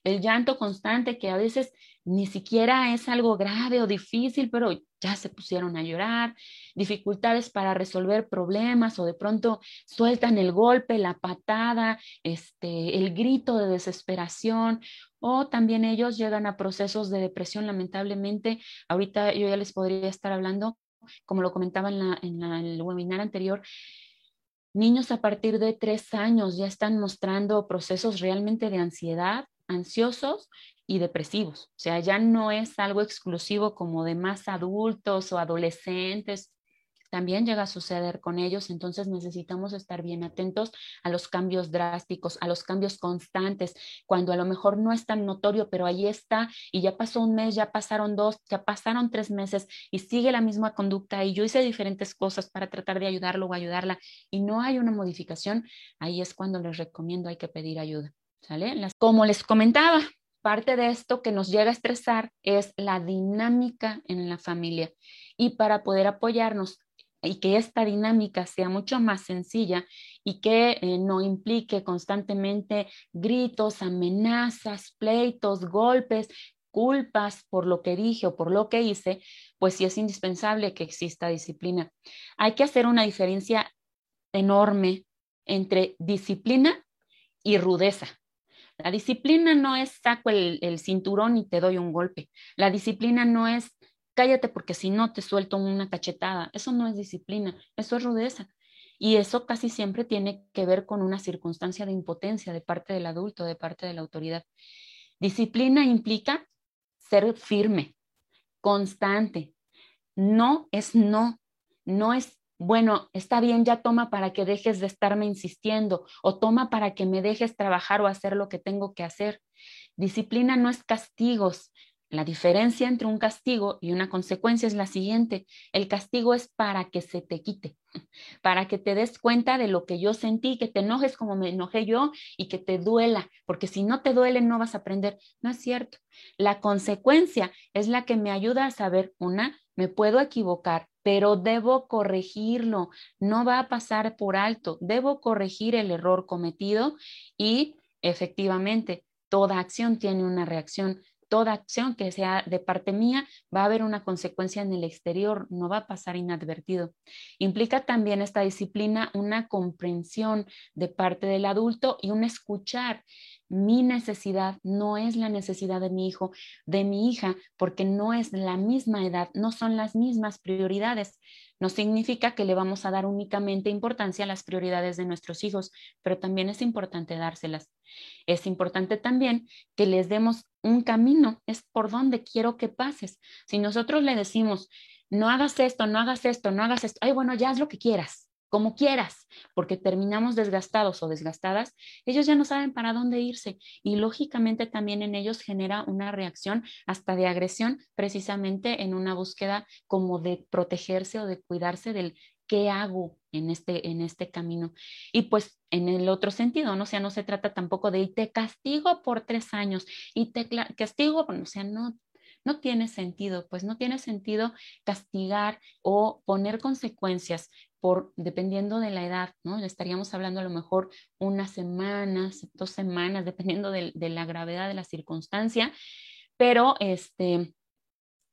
El llanto constante que a veces ni siquiera es algo grave o difícil, pero ya se pusieron a llorar, dificultades para resolver problemas o de pronto sueltan el golpe, la patada, este, el grito de desesperación o también ellos llegan a procesos de depresión lamentablemente. Ahorita yo ya les podría estar hablando, como lo comentaba en, la, en el webinar anterior, Niños a partir de tres años ya están mostrando procesos realmente de ansiedad, ansiosos y depresivos. O sea, ya no es algo exclusivo como de más adultos o adolescentes también llega a suceder con ellos, entonces necesitamos estar bien atentos a los cambios drásticos, a los cambios constantes, cuando a lo mejor no es tan notorio, pero ahí está y ya pasó un mes, ya pasaron dos, ya pasaron tres meses y sigue la misma conducta y yo hice diferentes cosas para tratar de ayudarlo o ayudarla y no hay una modificación, ahí es cuando les recomiendo hay que pedir ayuda. Como les comentaba, parte de esto que nos llega a estresar es la dinámica en la familia. Y para poder apoyarnos y que esta dinámica sea mucho más sencilla y que eh, no implique constantemente gritos, amenazas, pleitos, golpes, culpas por lo que dije o por lo que hice, pues sí es indispensable que exista disciplina. Hay que hacer una diferencia enorme entre disciplina y rudeza. La disciplina no es saco el, cinturón y te doy un golpe. La disciplina no es cállate porque si no te suelto una cachetada. Eso no es disciplina, eso es rudeza. Y eso casi siempre tiene que ver con una circunstancia de impotencia de parte del adulto, de parte de la autoridad. Disciplina implica ser firme, constante. No es no, no es, bueno, está bien, ya toma para que dejes de estarme insistiendo o toma para que me dejes trabajar o hacer lo que tengo que hacer. Disciplina no es castigos, la diferencia entre un castigo y una consecuencia es la siguiente. El castigo es para que se te quite, para que te des cuenta de lo que yo sentí, que te enojes como me enojé yo y que te duela, porque si no te duele no vas a aprender. No es cierto. La consecuencia es la que me ayuda a saber, una, me puedo equivocar, pero debo corregirlo, no va a pasar por alto, debo corregir el error cometido y efectivamente toda acción tiene una reacción toda acción que sea de parte mía va a haber una consecuencia en el exterior, no va a pasar inadvertido. Implica también esta disciplina una comprensión de parte del adulto y un escuchar. Mi necesidad no es la necesidad de mi hijo, de mi hija, porque no es la misma edad, no son las mismas prioridades. No significa que le vamos a dar únicamente importancia a las prioridades de nuestros hijos, pero también es importante dárselas. Es importante también que les demos un camino, es por donde quiero que pases. Si nosotros le decimos, no hagas esto, no hagas esto, no hagas esto, ay, bueno, ya haz lo que quieras, como quieras, porque terminamos desgastados o desgastadas, ellos ya no saben para dónde irse y lógicamente también en ellos genera una reacción hasta de agresión, precisamente en una búsqueda como de protegerse o de cuidarse del qué hago en este, en este camino. Y pues en el otro sentido, ¿no? Sea, no se trata tampoco de y te castigo por tres años y te castigo, o sea, no, no tiene sentido, pues no tiene sentido castigar o poner consecuencias por, dependiendo de la edad, ¿no? Estaríamos hablando a lo mejor unas semanas, dos semanas, dependiendo de, de la gravedad de la circunstancia, pero este,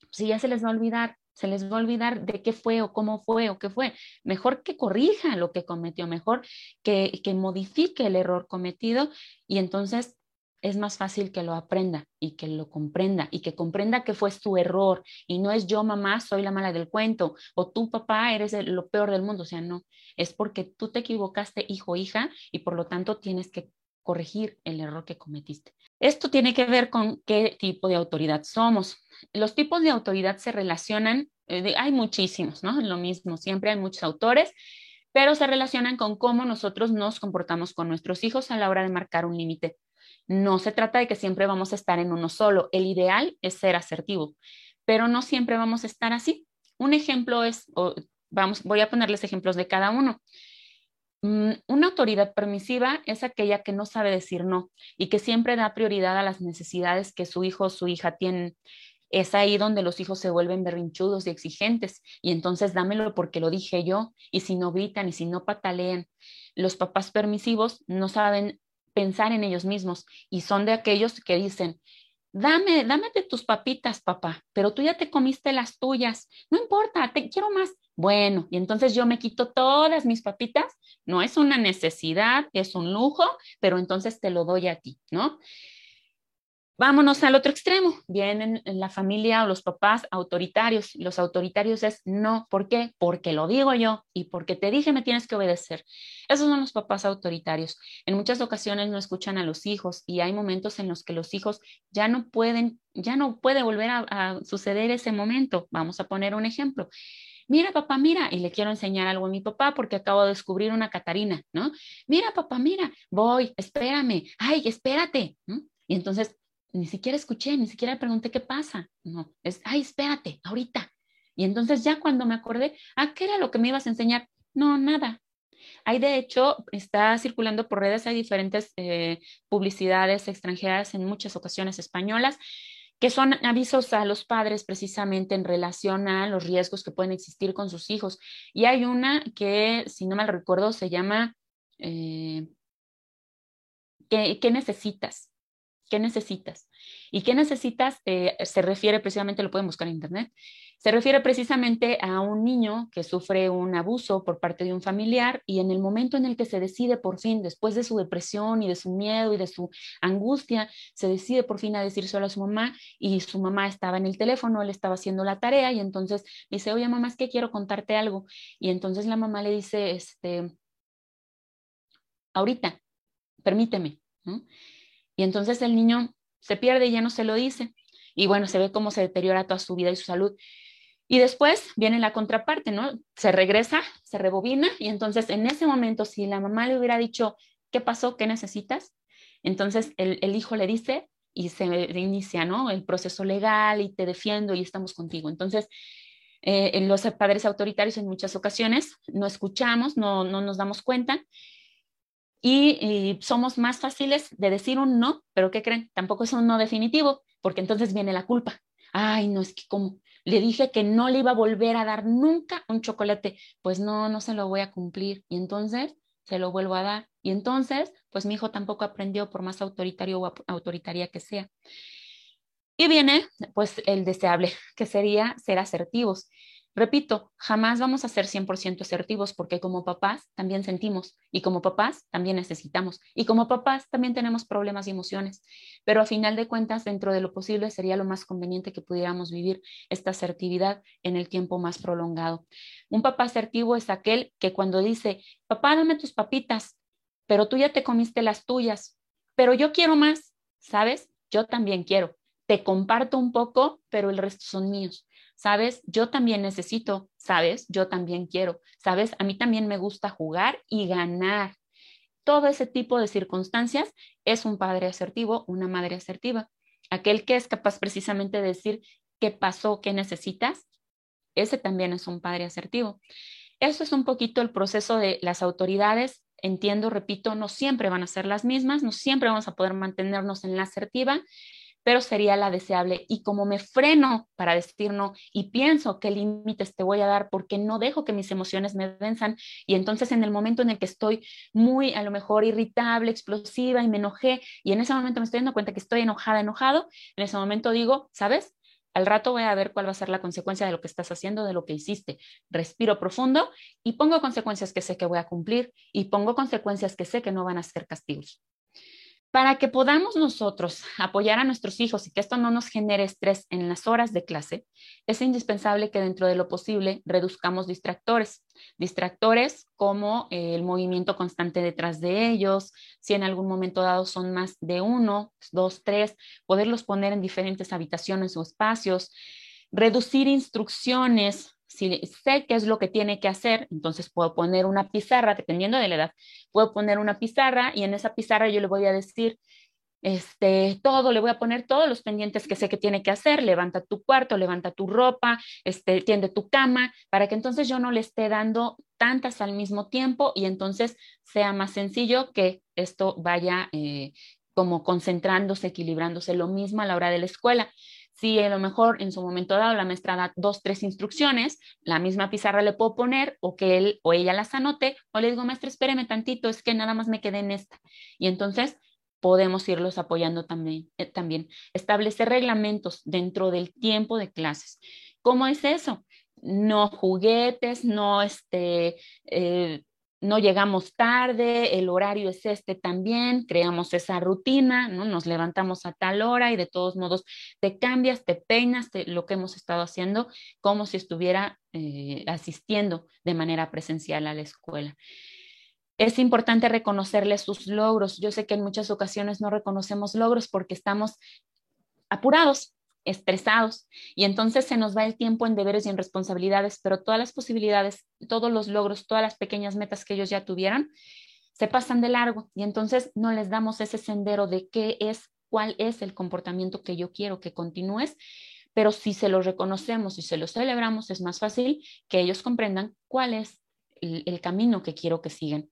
si ya se les va a olvidar, se les va a olvidar de qué fue o cómo fue o qué fue. Mejor que corrija lo que cometió, mejor que, que modifique el error cometido y entonces es más fácil que lo aprenda y que lo comprenda y que comprenda que fue su error y no es yo mamá soy la mala del cuento o tú papá eres lo peor del mundo, o sea, no, es porque tú te equivocaste hijo hija y por lo tanto tienes que corregir el error que cometiste. Esto tiene que ver con qué tipo de autoridad somos. Los tipos de autoridad se relacionan, eh, hay muchísimos, ¿no? Lo mismo, siempre hay muchos autores, pero se relacionan con cómo nosotros nos comportamos con nuestros hijos a la hora de marcar un límite. No se trata de que siempre vamos a estar en uno solo. El ideal es ser asertivo, pero no siempre vamos a estar así. Un ejemplo es, vamos, voy a ponerles ejemplos de cada uno. Mm, una autoridad permisiva es aquella que no sabe decir no y que siempre da prioridad a las necesidades que su hijo o su hija tienen. Es ahí donde los hijos se vuelven berrinchudos y exigentes y entonces dámelo porque lo dije yo y si no gritan y si no patalean. Los papás permisivos no saben pensar en ellos mismos y son de aquellos que dicen, dame, dame de tus papitas, papá, pero tú ya te comiste las tuyas, no importa, te quiero más. Bueno, y entonces yo me quito todas mis papitas, no es una necesidad, es un lujo, pero entonces te lo doy a ti, ¿no? Vámonos al otro extremo. Vienen la familia o los papás autoritarios. Los autoritarios es no. ¿Por qué? Porque lo digo yo y porque te dije me tienes que obedecer. Esos son los papás autoritarios. En muchas ocasiones no escuchan a los hijos y hay momentos en los que los hijos ya no pueden, ya no puede volver a, suceder ese momento. Vamos a poner un ejemplo mira papá, mira, y le quiero enseñar algo a mi papá porque acabo de descubrir una Catarina, ¿no? Mira papá, mira, voy, espérame, ay, espérate. Y entonces ni siquiera escuché, ni siquiera pregunté qué pasa. No, es, ay, espérate, ahorita. Y entonces ya cuando me acordé, ah, ¿qué era lo que me ibas a enseñar? No, nada. Hay de hecho, está circulando por redes, hay diferentes eh, publicidades extranjeras en muchas ocasiones españolas que son avisos a los padres precisamente en relación a los riesgos que pueden existir con sus hijos. Y hay una que, si no mal recuerdo, se llama eh, ¿qué, necesitas? ¿Qué necesitas? ¿Y qué necesitas? Eh, se refiere precisamente, lo pueden buscar en internet, se refiere precisamente a un niño que sufre un abuso por parte de un familiar y en el momento en el que se decide por fin, después de su depresión y de su miedo y de su angustia, se decide por fin a decir solo a su mamá y su mamá estaba en el teléfono, él estaba haciendo la tarea y entonces dice, oye mamá, es que quiero contarte algo. Y entonces la mamá le dice, este, ahorita, permíteme. Y entonces el niño se pierde y ya no se lo dice. Y bueno, se ve cómo se deteriora toda su vida y su salud. Y después viene la contraparte, ¿no? Se regresa, se rebobina y entonces en ese momento, si la mamá le hubiera dicho, ¿qué pasó? ¿Qué necesitas? Entonces el, hijo le dice y se inicia, ¿no? El proceso legal y te defiendo y estamos contigo. Entonces, eh, los padres autoritarios en muchas ocasiones no escuchamos, no, no nos damos cuenta y, somos más fáciles de decir un no, pero ¿qué creen? Tampoco es un no definitivo, porque entonces viene la culpa. Ay, no es que como le dije que no le iba a volver a dar nunca un chocolate, pues no, no se lo voy a cumplir. Y entonces se lo vuelvo a dar. Y entonces, pues mi hijo tampoco aprendió por más autoritario o autoritaria que sea. Y viene, pues, el deseable, que sería ser asertivos. Repito, jamás vamos a ser 100% asertivos porque como papás también sentimos y como papás también necesitamos y como papás también tenemos problemas y emociones, pero a final de cuentas dentro de lo posible sería lo más conveniente que pudiéramos vivir esta asertividad en el tiempo más prolongado. Un papá asertivo es aquel que cuando dice, papá, dame tus papitas, pero tú ya te comiste las tuyas, pero yo quiero más, ¿sabes? Yo también quiero. Te comparto un poco, pero el resto son míos. ¿Sabes? Yo también necesito, ¿sabes? Yo también quiero, ¿sabes? A mí también me gusta jugar y ganar. Todo ese tipo de circunstancias es un padre asertivo, una madre asertiva. Aquel que es capaz precisamente de decir qué pasó, qué necesitas, ese también es un padre asertivo. Eso es un poquito el proceso de las autoridades. Entiendo, repito, no siempre van a ser las mismas, no siempre vamos a poder mantenernos en la asertiva, pero sería la deseable. Y como me freno para decir no y pienso qué límites te voy a dar porque no dejo que mis emociones me venzan y entonces en el momento en el que estoy muy a lo mejor irritable, explosiva y me enojé y en ese momento me estoy dando cuenta que estoy enojada, enojado, en ese momento digo, ¿sabes? Al rato voy a ver cuál va a ser la consecuencia de lo que estás haciendo, de lo que hiciste. Respiro profundo y pongo consecuencias que sé que voy a cumplir y pongo consecuencias que sé que no van a ser castigos. Para que podamos nosotros apoyar a nuestros hijos y que esto no nos genere estrés en las horas de clase, es indispensable que dentro de lo posible reduzcamos distractores. Distractores como el movimiento constante detrás de ellos, si en algún momento dado son más de uno, dos, tres, poderlos poner en diferentes habitaciones o espacios, reducir instrucciones si sé qué es lo que tiene que hacer, entonces puedo poner una pizarra, dependiendo de la edad, puedo poner una pizarra y en esa pizarra yo le voy a decir, este, todo, le voy a poner todos los pendientes que sé que tiene que hacer, levanta tu cuarto, levanta tu ropa, este, tiende tu cama, para que entonces yo no le esté dando tantas al mismo tiempo y entonces sea más sencillo que esto vaya eh, como concentrándose, equilibrándose lo mismo a la hora de la escuela. Si a lo mejor en su momento dado la maestra da dos, tres instrucciones, la misma pizarra le puedo poner o que él o ella las anote o le digo, maestra, espéreme tantito, es que nada más me quedé en esta. Y entonces podemos irlos apoyando también. Eh, también. Establecer reglamentos dentro del tiempo de clases. ¿Cómo es eso? No juguetes, no este, eh, no llegamos tarde, el horario es este también, creamos esa rutina, ¿no? Nos levantamos a tal hora y de todos modos te cambias, te peinas, lo que hemos estado haciendo como si estuviera eh, asistiendo de manera presencial a la escuela. Es importante reconocerle sus logros. Yo sé que en muchas ocasiones no reconocemos logros porque estamos apurados, estresados y entonces se nos va el tiempo en deberes y en responsabilidades, pero todas las posibilidades, todos los logros, todas las pequeñas metas que ellos ya tuvieron, se pasan de largo y entonces no les damos ese sendero de qué es, cuál es el comportamiento que yo quiero que continúes, pero si se lo reconocemos y se lo celebramos, es más fácil que ellos comprendan cuál es el, el camino que quiero que sigan.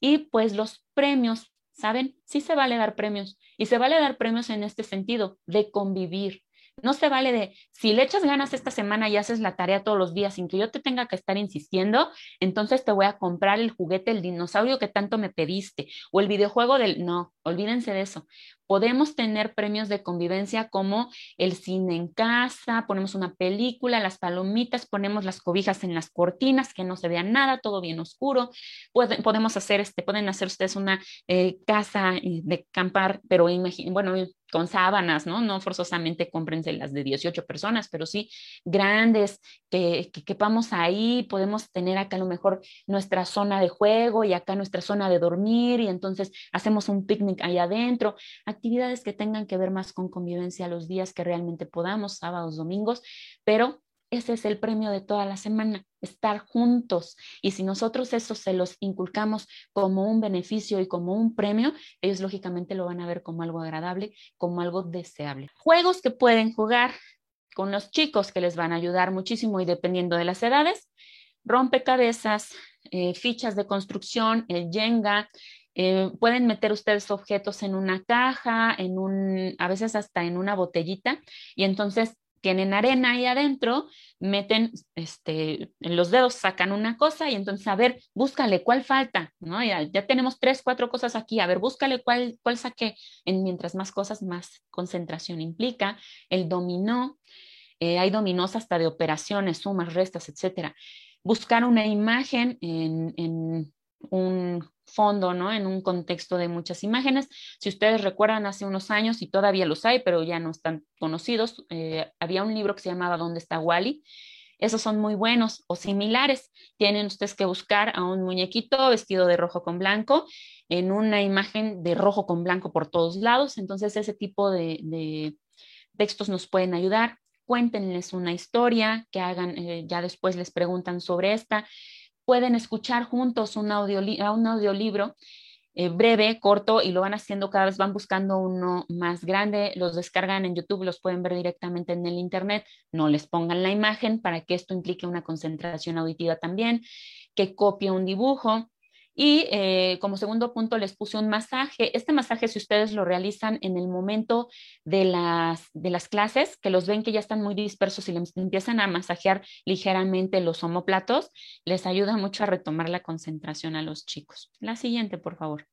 Y pues los premios, ¿saben? Sí se vale dar premios y se vale dar premios en este sentido de convivir, No se vale de, si le echas ganas esta semana y haces la tarea todos los días sin que yo te tenga que estar insistiendo, entonces te voy a comprar el juguete, el dinosaurio que tanto me pediste o el videojuego del... No, olvídense de eso. Podemos tener premios de convivencia como el cine en casa, ponemos una película, las palomitas, ponemos las cobijas en las cortinas, que no se vea nada, todo bien oscuro. podemos hacer, este, pueden hacer ustedes una eh, casa eh, de campar, pero bueno, con sábanas, ¿no? No forzosamente cómprense las de 18 personas, pero sí grandes, que, que quepamos ahí, podemos tener acá a lo mejor nuestra zona de juego y acá nuestra zona de dormir y entonces hacemos un picnic ahí adentro, actividades que tengan que ver más con convivencia los días que realmente podamos, sábados, domingos, pero ese es el premio de toda la semana, estar juntos. Y si nosotros eso se los inculcamos como un beneficio y como un premio, ellos lógicamente lo van a ver como algo agradable, como algo deseable. Juegos que pueden jugar con los chicos que les van a ayudar muchísimo y dependiendo de las edades, rompecabezas, eh, fichas de construcción, el Jenga, eh, pueden meter ustedes objetos en una caja, en un, a veces hasta en una botellita, y entonces tienen arena ahí adentro, meten este, en los dedos, sacan una cosa y entonces, a ver, búscale cuál falta, ¿no? Ya, ya tenemos tres, cuatro cosas aquí, a ver, búscale cuál, cuál saqué. En, mientras más cosas, más concentración implica. El dominó, eh, hay dominós hasta de operaciones, sumas, restas, etcétera. Buscar una imagen en, en un fondo, ¿no? En un contexto de muchas imágenes. Si ustedes recuerdan, hace unos años, y todavía los hay, pero ya no están conocidos, eh, había un libro que se llamaba ¿Dónde está Wally? Esos son muy buenos o similares. Tienen ustedes que buscar a un muñequito vestido de rojo con blanco en una imagen de rojo con blanco por todos lados. Entonces, ese tipo de, textos nos pueden ayudar. Cuéntenles una historia, que hagan, eh, ya después les preguntan sobre esta pueden escuchar juntos un, un audiolibro eh, breve, corto, y lo van haciendo cada vez, van buscando uno más grande, los descargan en YouTube, los pueden ver directamente en el Internet, no les pongan la imagen para que esto implique una concentración auditiva también, que copie un dibujo, y eh, como segundo punto les puse un masaje. Este masaje, si ustedes lo realizan en el momento de las, de las clases, que los ven que ya están muy dispersos y les empiezan a masajear ligeramente los omoplatos, les ayuda mucho a retomar la concentración a los chicos. La siguiente, por favor.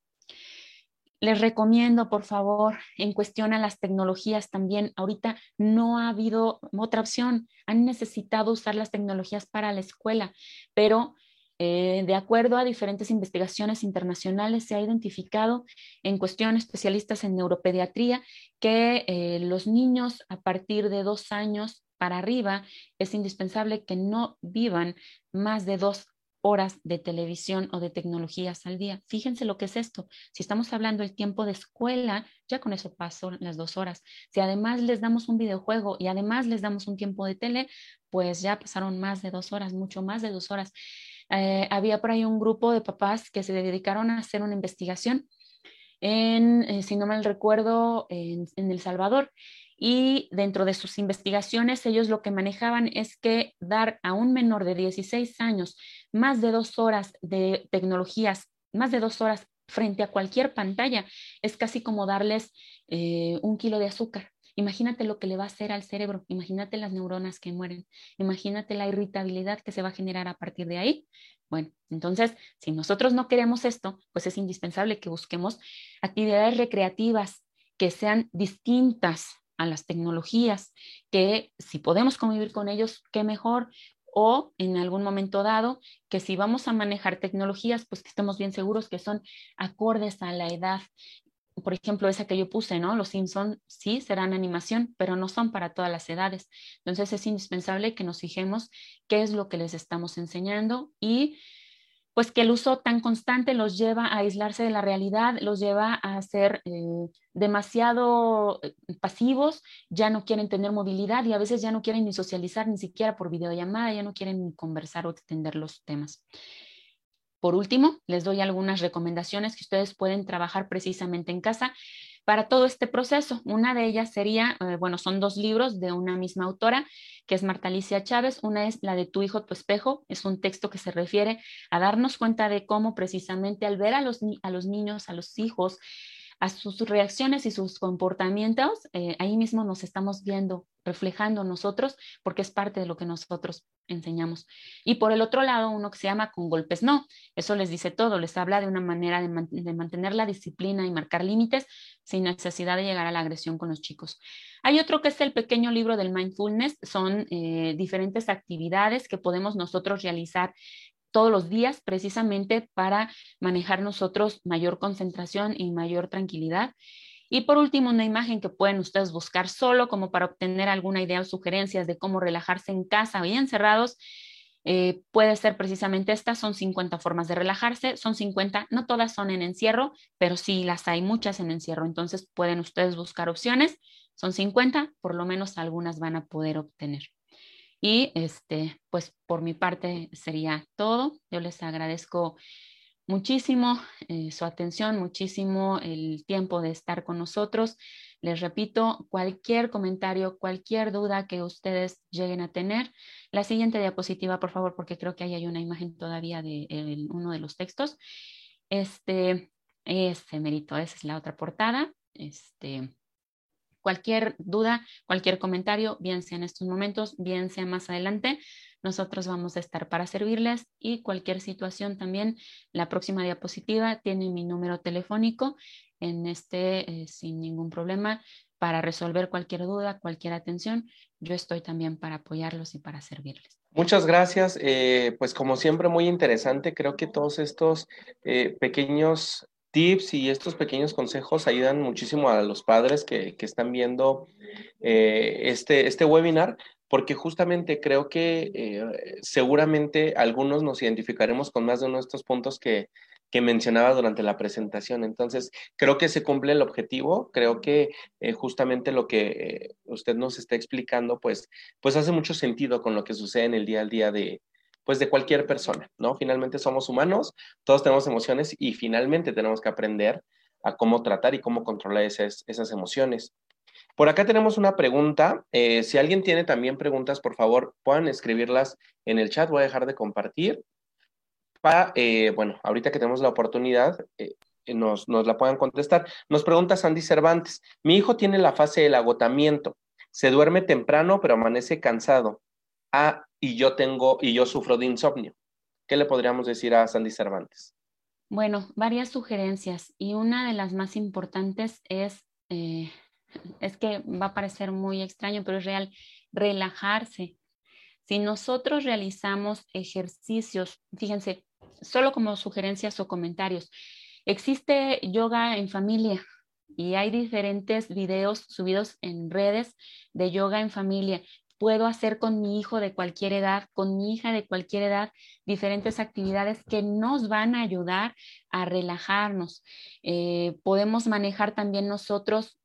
Les recomiendo, por favor, en cuestión a las tecnologías también, ahorita no ha habido otra opción. Han necesitado usar las tecnologías para la escuela, pero eh, de acuerdo a diferentes investigaciones internacionales, se ha identificado en cuestión especialistas en neuropediatría que eh, los niños a partir de dos años para arriba es indispensable que no vivan más de dos horas de televisión o de tecnologías al día. Fíjense lo que es esto. Si estamos hablando del tiempo de escuela, ya con eso pasó las dos horas. Si además les damos un videojuego y además les damos un tiempo de tele, pues ya pasaron más de dos horas, mucho más de dos horas. Eh, había por ahí un grupo de papás que se dedicaron a hacer una investigación en, eh, si no mal recuerdo, en, El Salvador. Y dentro de sus investigaciones, ellos lo que manejaban es que dar a un menor de 16 años más de dos horas de tecnologías, más de dos horas frente a cualquier pantalla, es casi como darles eh, un kilo de azúcar. Imagínate lo que le va a hacer al cerebro, imagínate las neuronas que mueren, imagínate la irritabilidad que se va a generar a partir de ahí. Bueno, entonces, si nosotros no queremos esto, pues es indispensable que busquemos actividades recreativas que sean distintas a las tecnologías, que si podemos convivir con ellos, qué mejor, o en algún momento dado, que si vamos a manejar tecnologías, pues que estemos bien seguros que son acordes a la edad por ejemplo, esa que yo puse, ¿no? Los Simpsons sí serán animación, pero no son para todas las edades. Entonces es indispensable que nos fijemos qué es lo que les estamos enseñando y pues que el uso tan constante los lleva a aislarse de la realidad, los lleva a ser eh, demasiado eh, pasivos, ya no quieren tener movilidad y a veces ya no quieren ni socializar ni siquiera por videollamada, ya no quieren ni conversar o extender los temas. Por último, les doy algunas recomendaciones que ustedes pueden trabajar precisamente en casa para todo este proceso. Una de ellas sería, eh, bueno, son dos libros de una misma autora, que es Marta Alicia Chávez. Una es la de Tu hijo, tu espejo. Es un texto que se refiere a darnos cuenta de cómo precisamente al ver a los, a los niños, a los hijos, a sus reacciones y sus comportamientos, eh, ahí mismo nos estamos viendo, reflejando nosotros, porque es parte de lo que nosotros enseñamos. Y por el otro lado, uno que se llama con golpes no, eso les dice todo, les habla de una manera de, mantener la disciplina y marcar límites sin necesidad de llegar a la agresión con los chicos. Hay otro que es el pequeño libro del mindfulness, son eh, diferentes actividades que podemos nosotros realizar todos los días precisamente para manejar nosotros mayor concentración y mayor tranquilidad. Y por último, una imagen que pueden ustedes buscar solo como para obtener alguna idea o sugerencias de cómo relajarse en casa o encerrados. Eh, puede ser precisamente esta, son 50 formas de relajarse, son 50, no todas son en encierro, pero sí las hay muchas en encierro, entonces pueden ustedes buscar opciones, son 50, por lo menos algunas van a poder obtener. Y este, pues por mi parte sería todo. Yo les agradezco muchísimo eh, su atención, muchísimo el tiempo de estar con nosotros. Les repito, cualquier comentario, cualquier duda que ustedes lleguen a tener, la siguiente diapositiva, por favor, porque creo que ahí hay una imagen todavía de uno de los textos. Este, ese merito, esa es la otra portada. Este, Cualquier duda, cualquier comentario, bien sea en estos momentos, bien sea más adelante, nosotros vamos a estar para servirles y cualquier situación también, la próxima diapositiva tiene mi número telefónico en este eh, sin ningún problema para resolver cualquier duda, cualquier atención. Yo estoy también para apoyarlos y para servirles. Muchas gracias. Eh, pues como siempre, muy interesante. Creo que todos estos eh, pequeños tips y estos pequeños consejos ayudan muchísimo a los padres que, están viendo eh, este, este webinar, porque justamente creo que eh, seguramente algunos nos identificaremos con más de uno de estos puntos que, que mencionaba durante la presentación. Entonces, creo que se cumple el objetivo, creo que eh, justamente lo que usted nos está explicando, pues, pues hace mucho sentido con lo que sucede en el día al día de, pues de cualquier persona, ¿no? Finalmente somos humanos, todos tenemos emociones y finalmente tenemos que aprender a cómo tratar y cómo controlar esas, esas emociones. Por acá tenemos una pregunta. Eh, si alguien tiene también preguntas, por favor, puedan escribirlas en el chat. Voy a dejar de compartir. Para, eh, bueno, ahorita que tenemos la oportunidad, eh, nos, nos la puedan contestar. Nos pregunta Sandy Cervantes. Mi hijo tiene la fase del agotamiento. Se duerme temprano, pero amanece cansado. Ah, y yo tengo, y yo sufro de insomnio. ¿Qué le podríamos decir a Sandy Cervantes? Bueno, varias sugerencias y una de las más importantes es, eh, es que va a parecer muy extraño, pero es real, relajarse. Si nosotros realizamos ejercicios, fíjense, solo como sugerencias o comentarios, existe yoga en familia y hay diferentes videos subidos en redes de yoga en familia puedo hacer con mi hijo de cualquier edad, con mi hija de cualquier edad, diferentes actividades que nos van a ayudar a relajarnos. Eh, podemos manejar también nosotros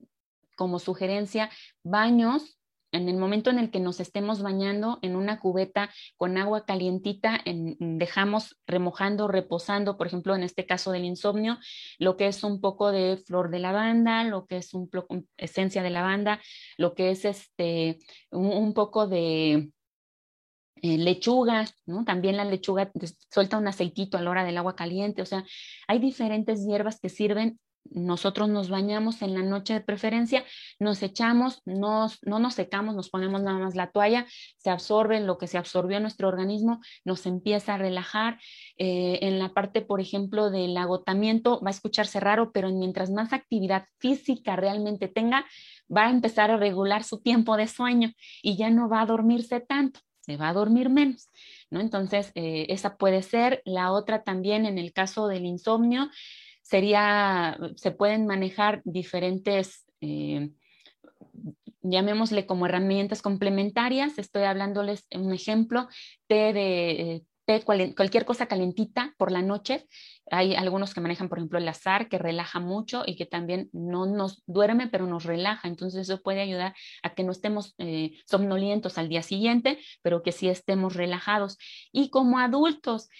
como sugerencia baños en el momento en el que nos estemos bañando en una cubeta con agua calientita, dejamos remojando, reposando, por ejemplo, en este caso del insomnio, lo que es un poco de flor de lavanda, lo que es un esencia de lavanda, lo que es este un, poco de eh, lechuga, ¿no? También la lechuga suelta un aceitito a la hora del agua caliente, o sea, hay diferentes hierbas que sirven nosotros nos bañamos en la noche de preferencia, nos echamos, nos, no nos secamos, nos ponemos nada más la toalla, se absorbe lo que se absorbió en nuestro organismo, nos empieza a relajar. Eh, en la parte, por ejemplo, del agotamiento, va a escucharse raro, pero mientras más actividad física realmente tenga, va a empezar a regular su tiempo de sueño y ya no va a dormirse tanto, se va a dormir menos. ¿no? Entonces, eh, esa puede ser. La otra también en el caso del insomnio, sería, se pueden manejar diferentes, eh, llamémosle como herramientas complementarias. Estoy hablándoles un ejemplo, té de... cualquier cosa calentita por la noche. Hay algunos que manejan, por ejemplo, el azar, que relaja mucho y que también no nos duerme, pero nos relaja. Entonces eso puede ayudar a que no estemos eh, somnolientos al día siguiente, pero que sí estemos relajados. Y como adultos,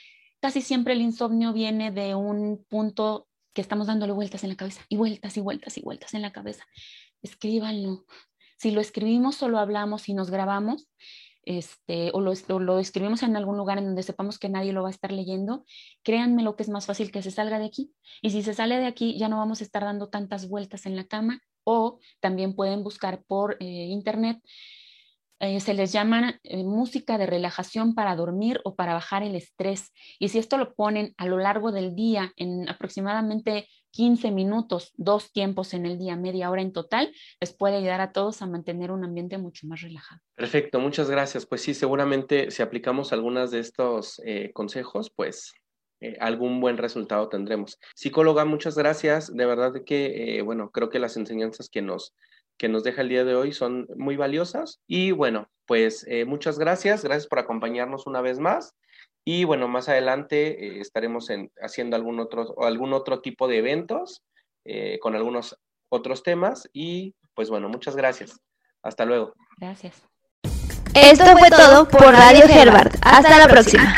casi siempre el insomnio viene de un punto que estamos dándole vueltas en la cabeza y vueltas y vueltas y vueltas en la cabeza. Escríbanlo. Si lo escribimos o lo hablamos y nos grabamos, este, o, lo, o lo escribimos en algún lugar en donde sepamos que nadie lo va a estar leyendo, créanme lo que es más fácil que se salga de aquí. Y si se sale de aquí, ya no vamos a estar dando tantas vueltas en la cama o también pueden buscar por eh, internet eh, se les llama eh, música de relajación para dormir o para bajar el estrés. Y si esto lo ponen a lo largo del día, en aproximadamente 15 minutos, dos tiempos en el día, media hora en total, les puede ayudar a todos a mantener un ambiente mucho más relajado. Perfecto, muchas gracias. Pues sí, seguramente si aplicamos algunas de estos eh, consejos, pues algún buen resultado tendremos. Psicóloga, muchas gracias. De verdad que, bueno, creo que las enseñanzas que nos que nos deja el día de hoy son muy valiosas. Y bueno, pues eh, muchas gracias, gracias por acompañarnos una vez más. Y bueno, más adelante eh, estaremos haciendo algún otro, algún otro tipo de eventos eh, con algunos otros temas. Y pues bueno, muchas gracias. Hasta luego. Gracias. Esto fue todo por Radio Herbert. Hasta la próxima.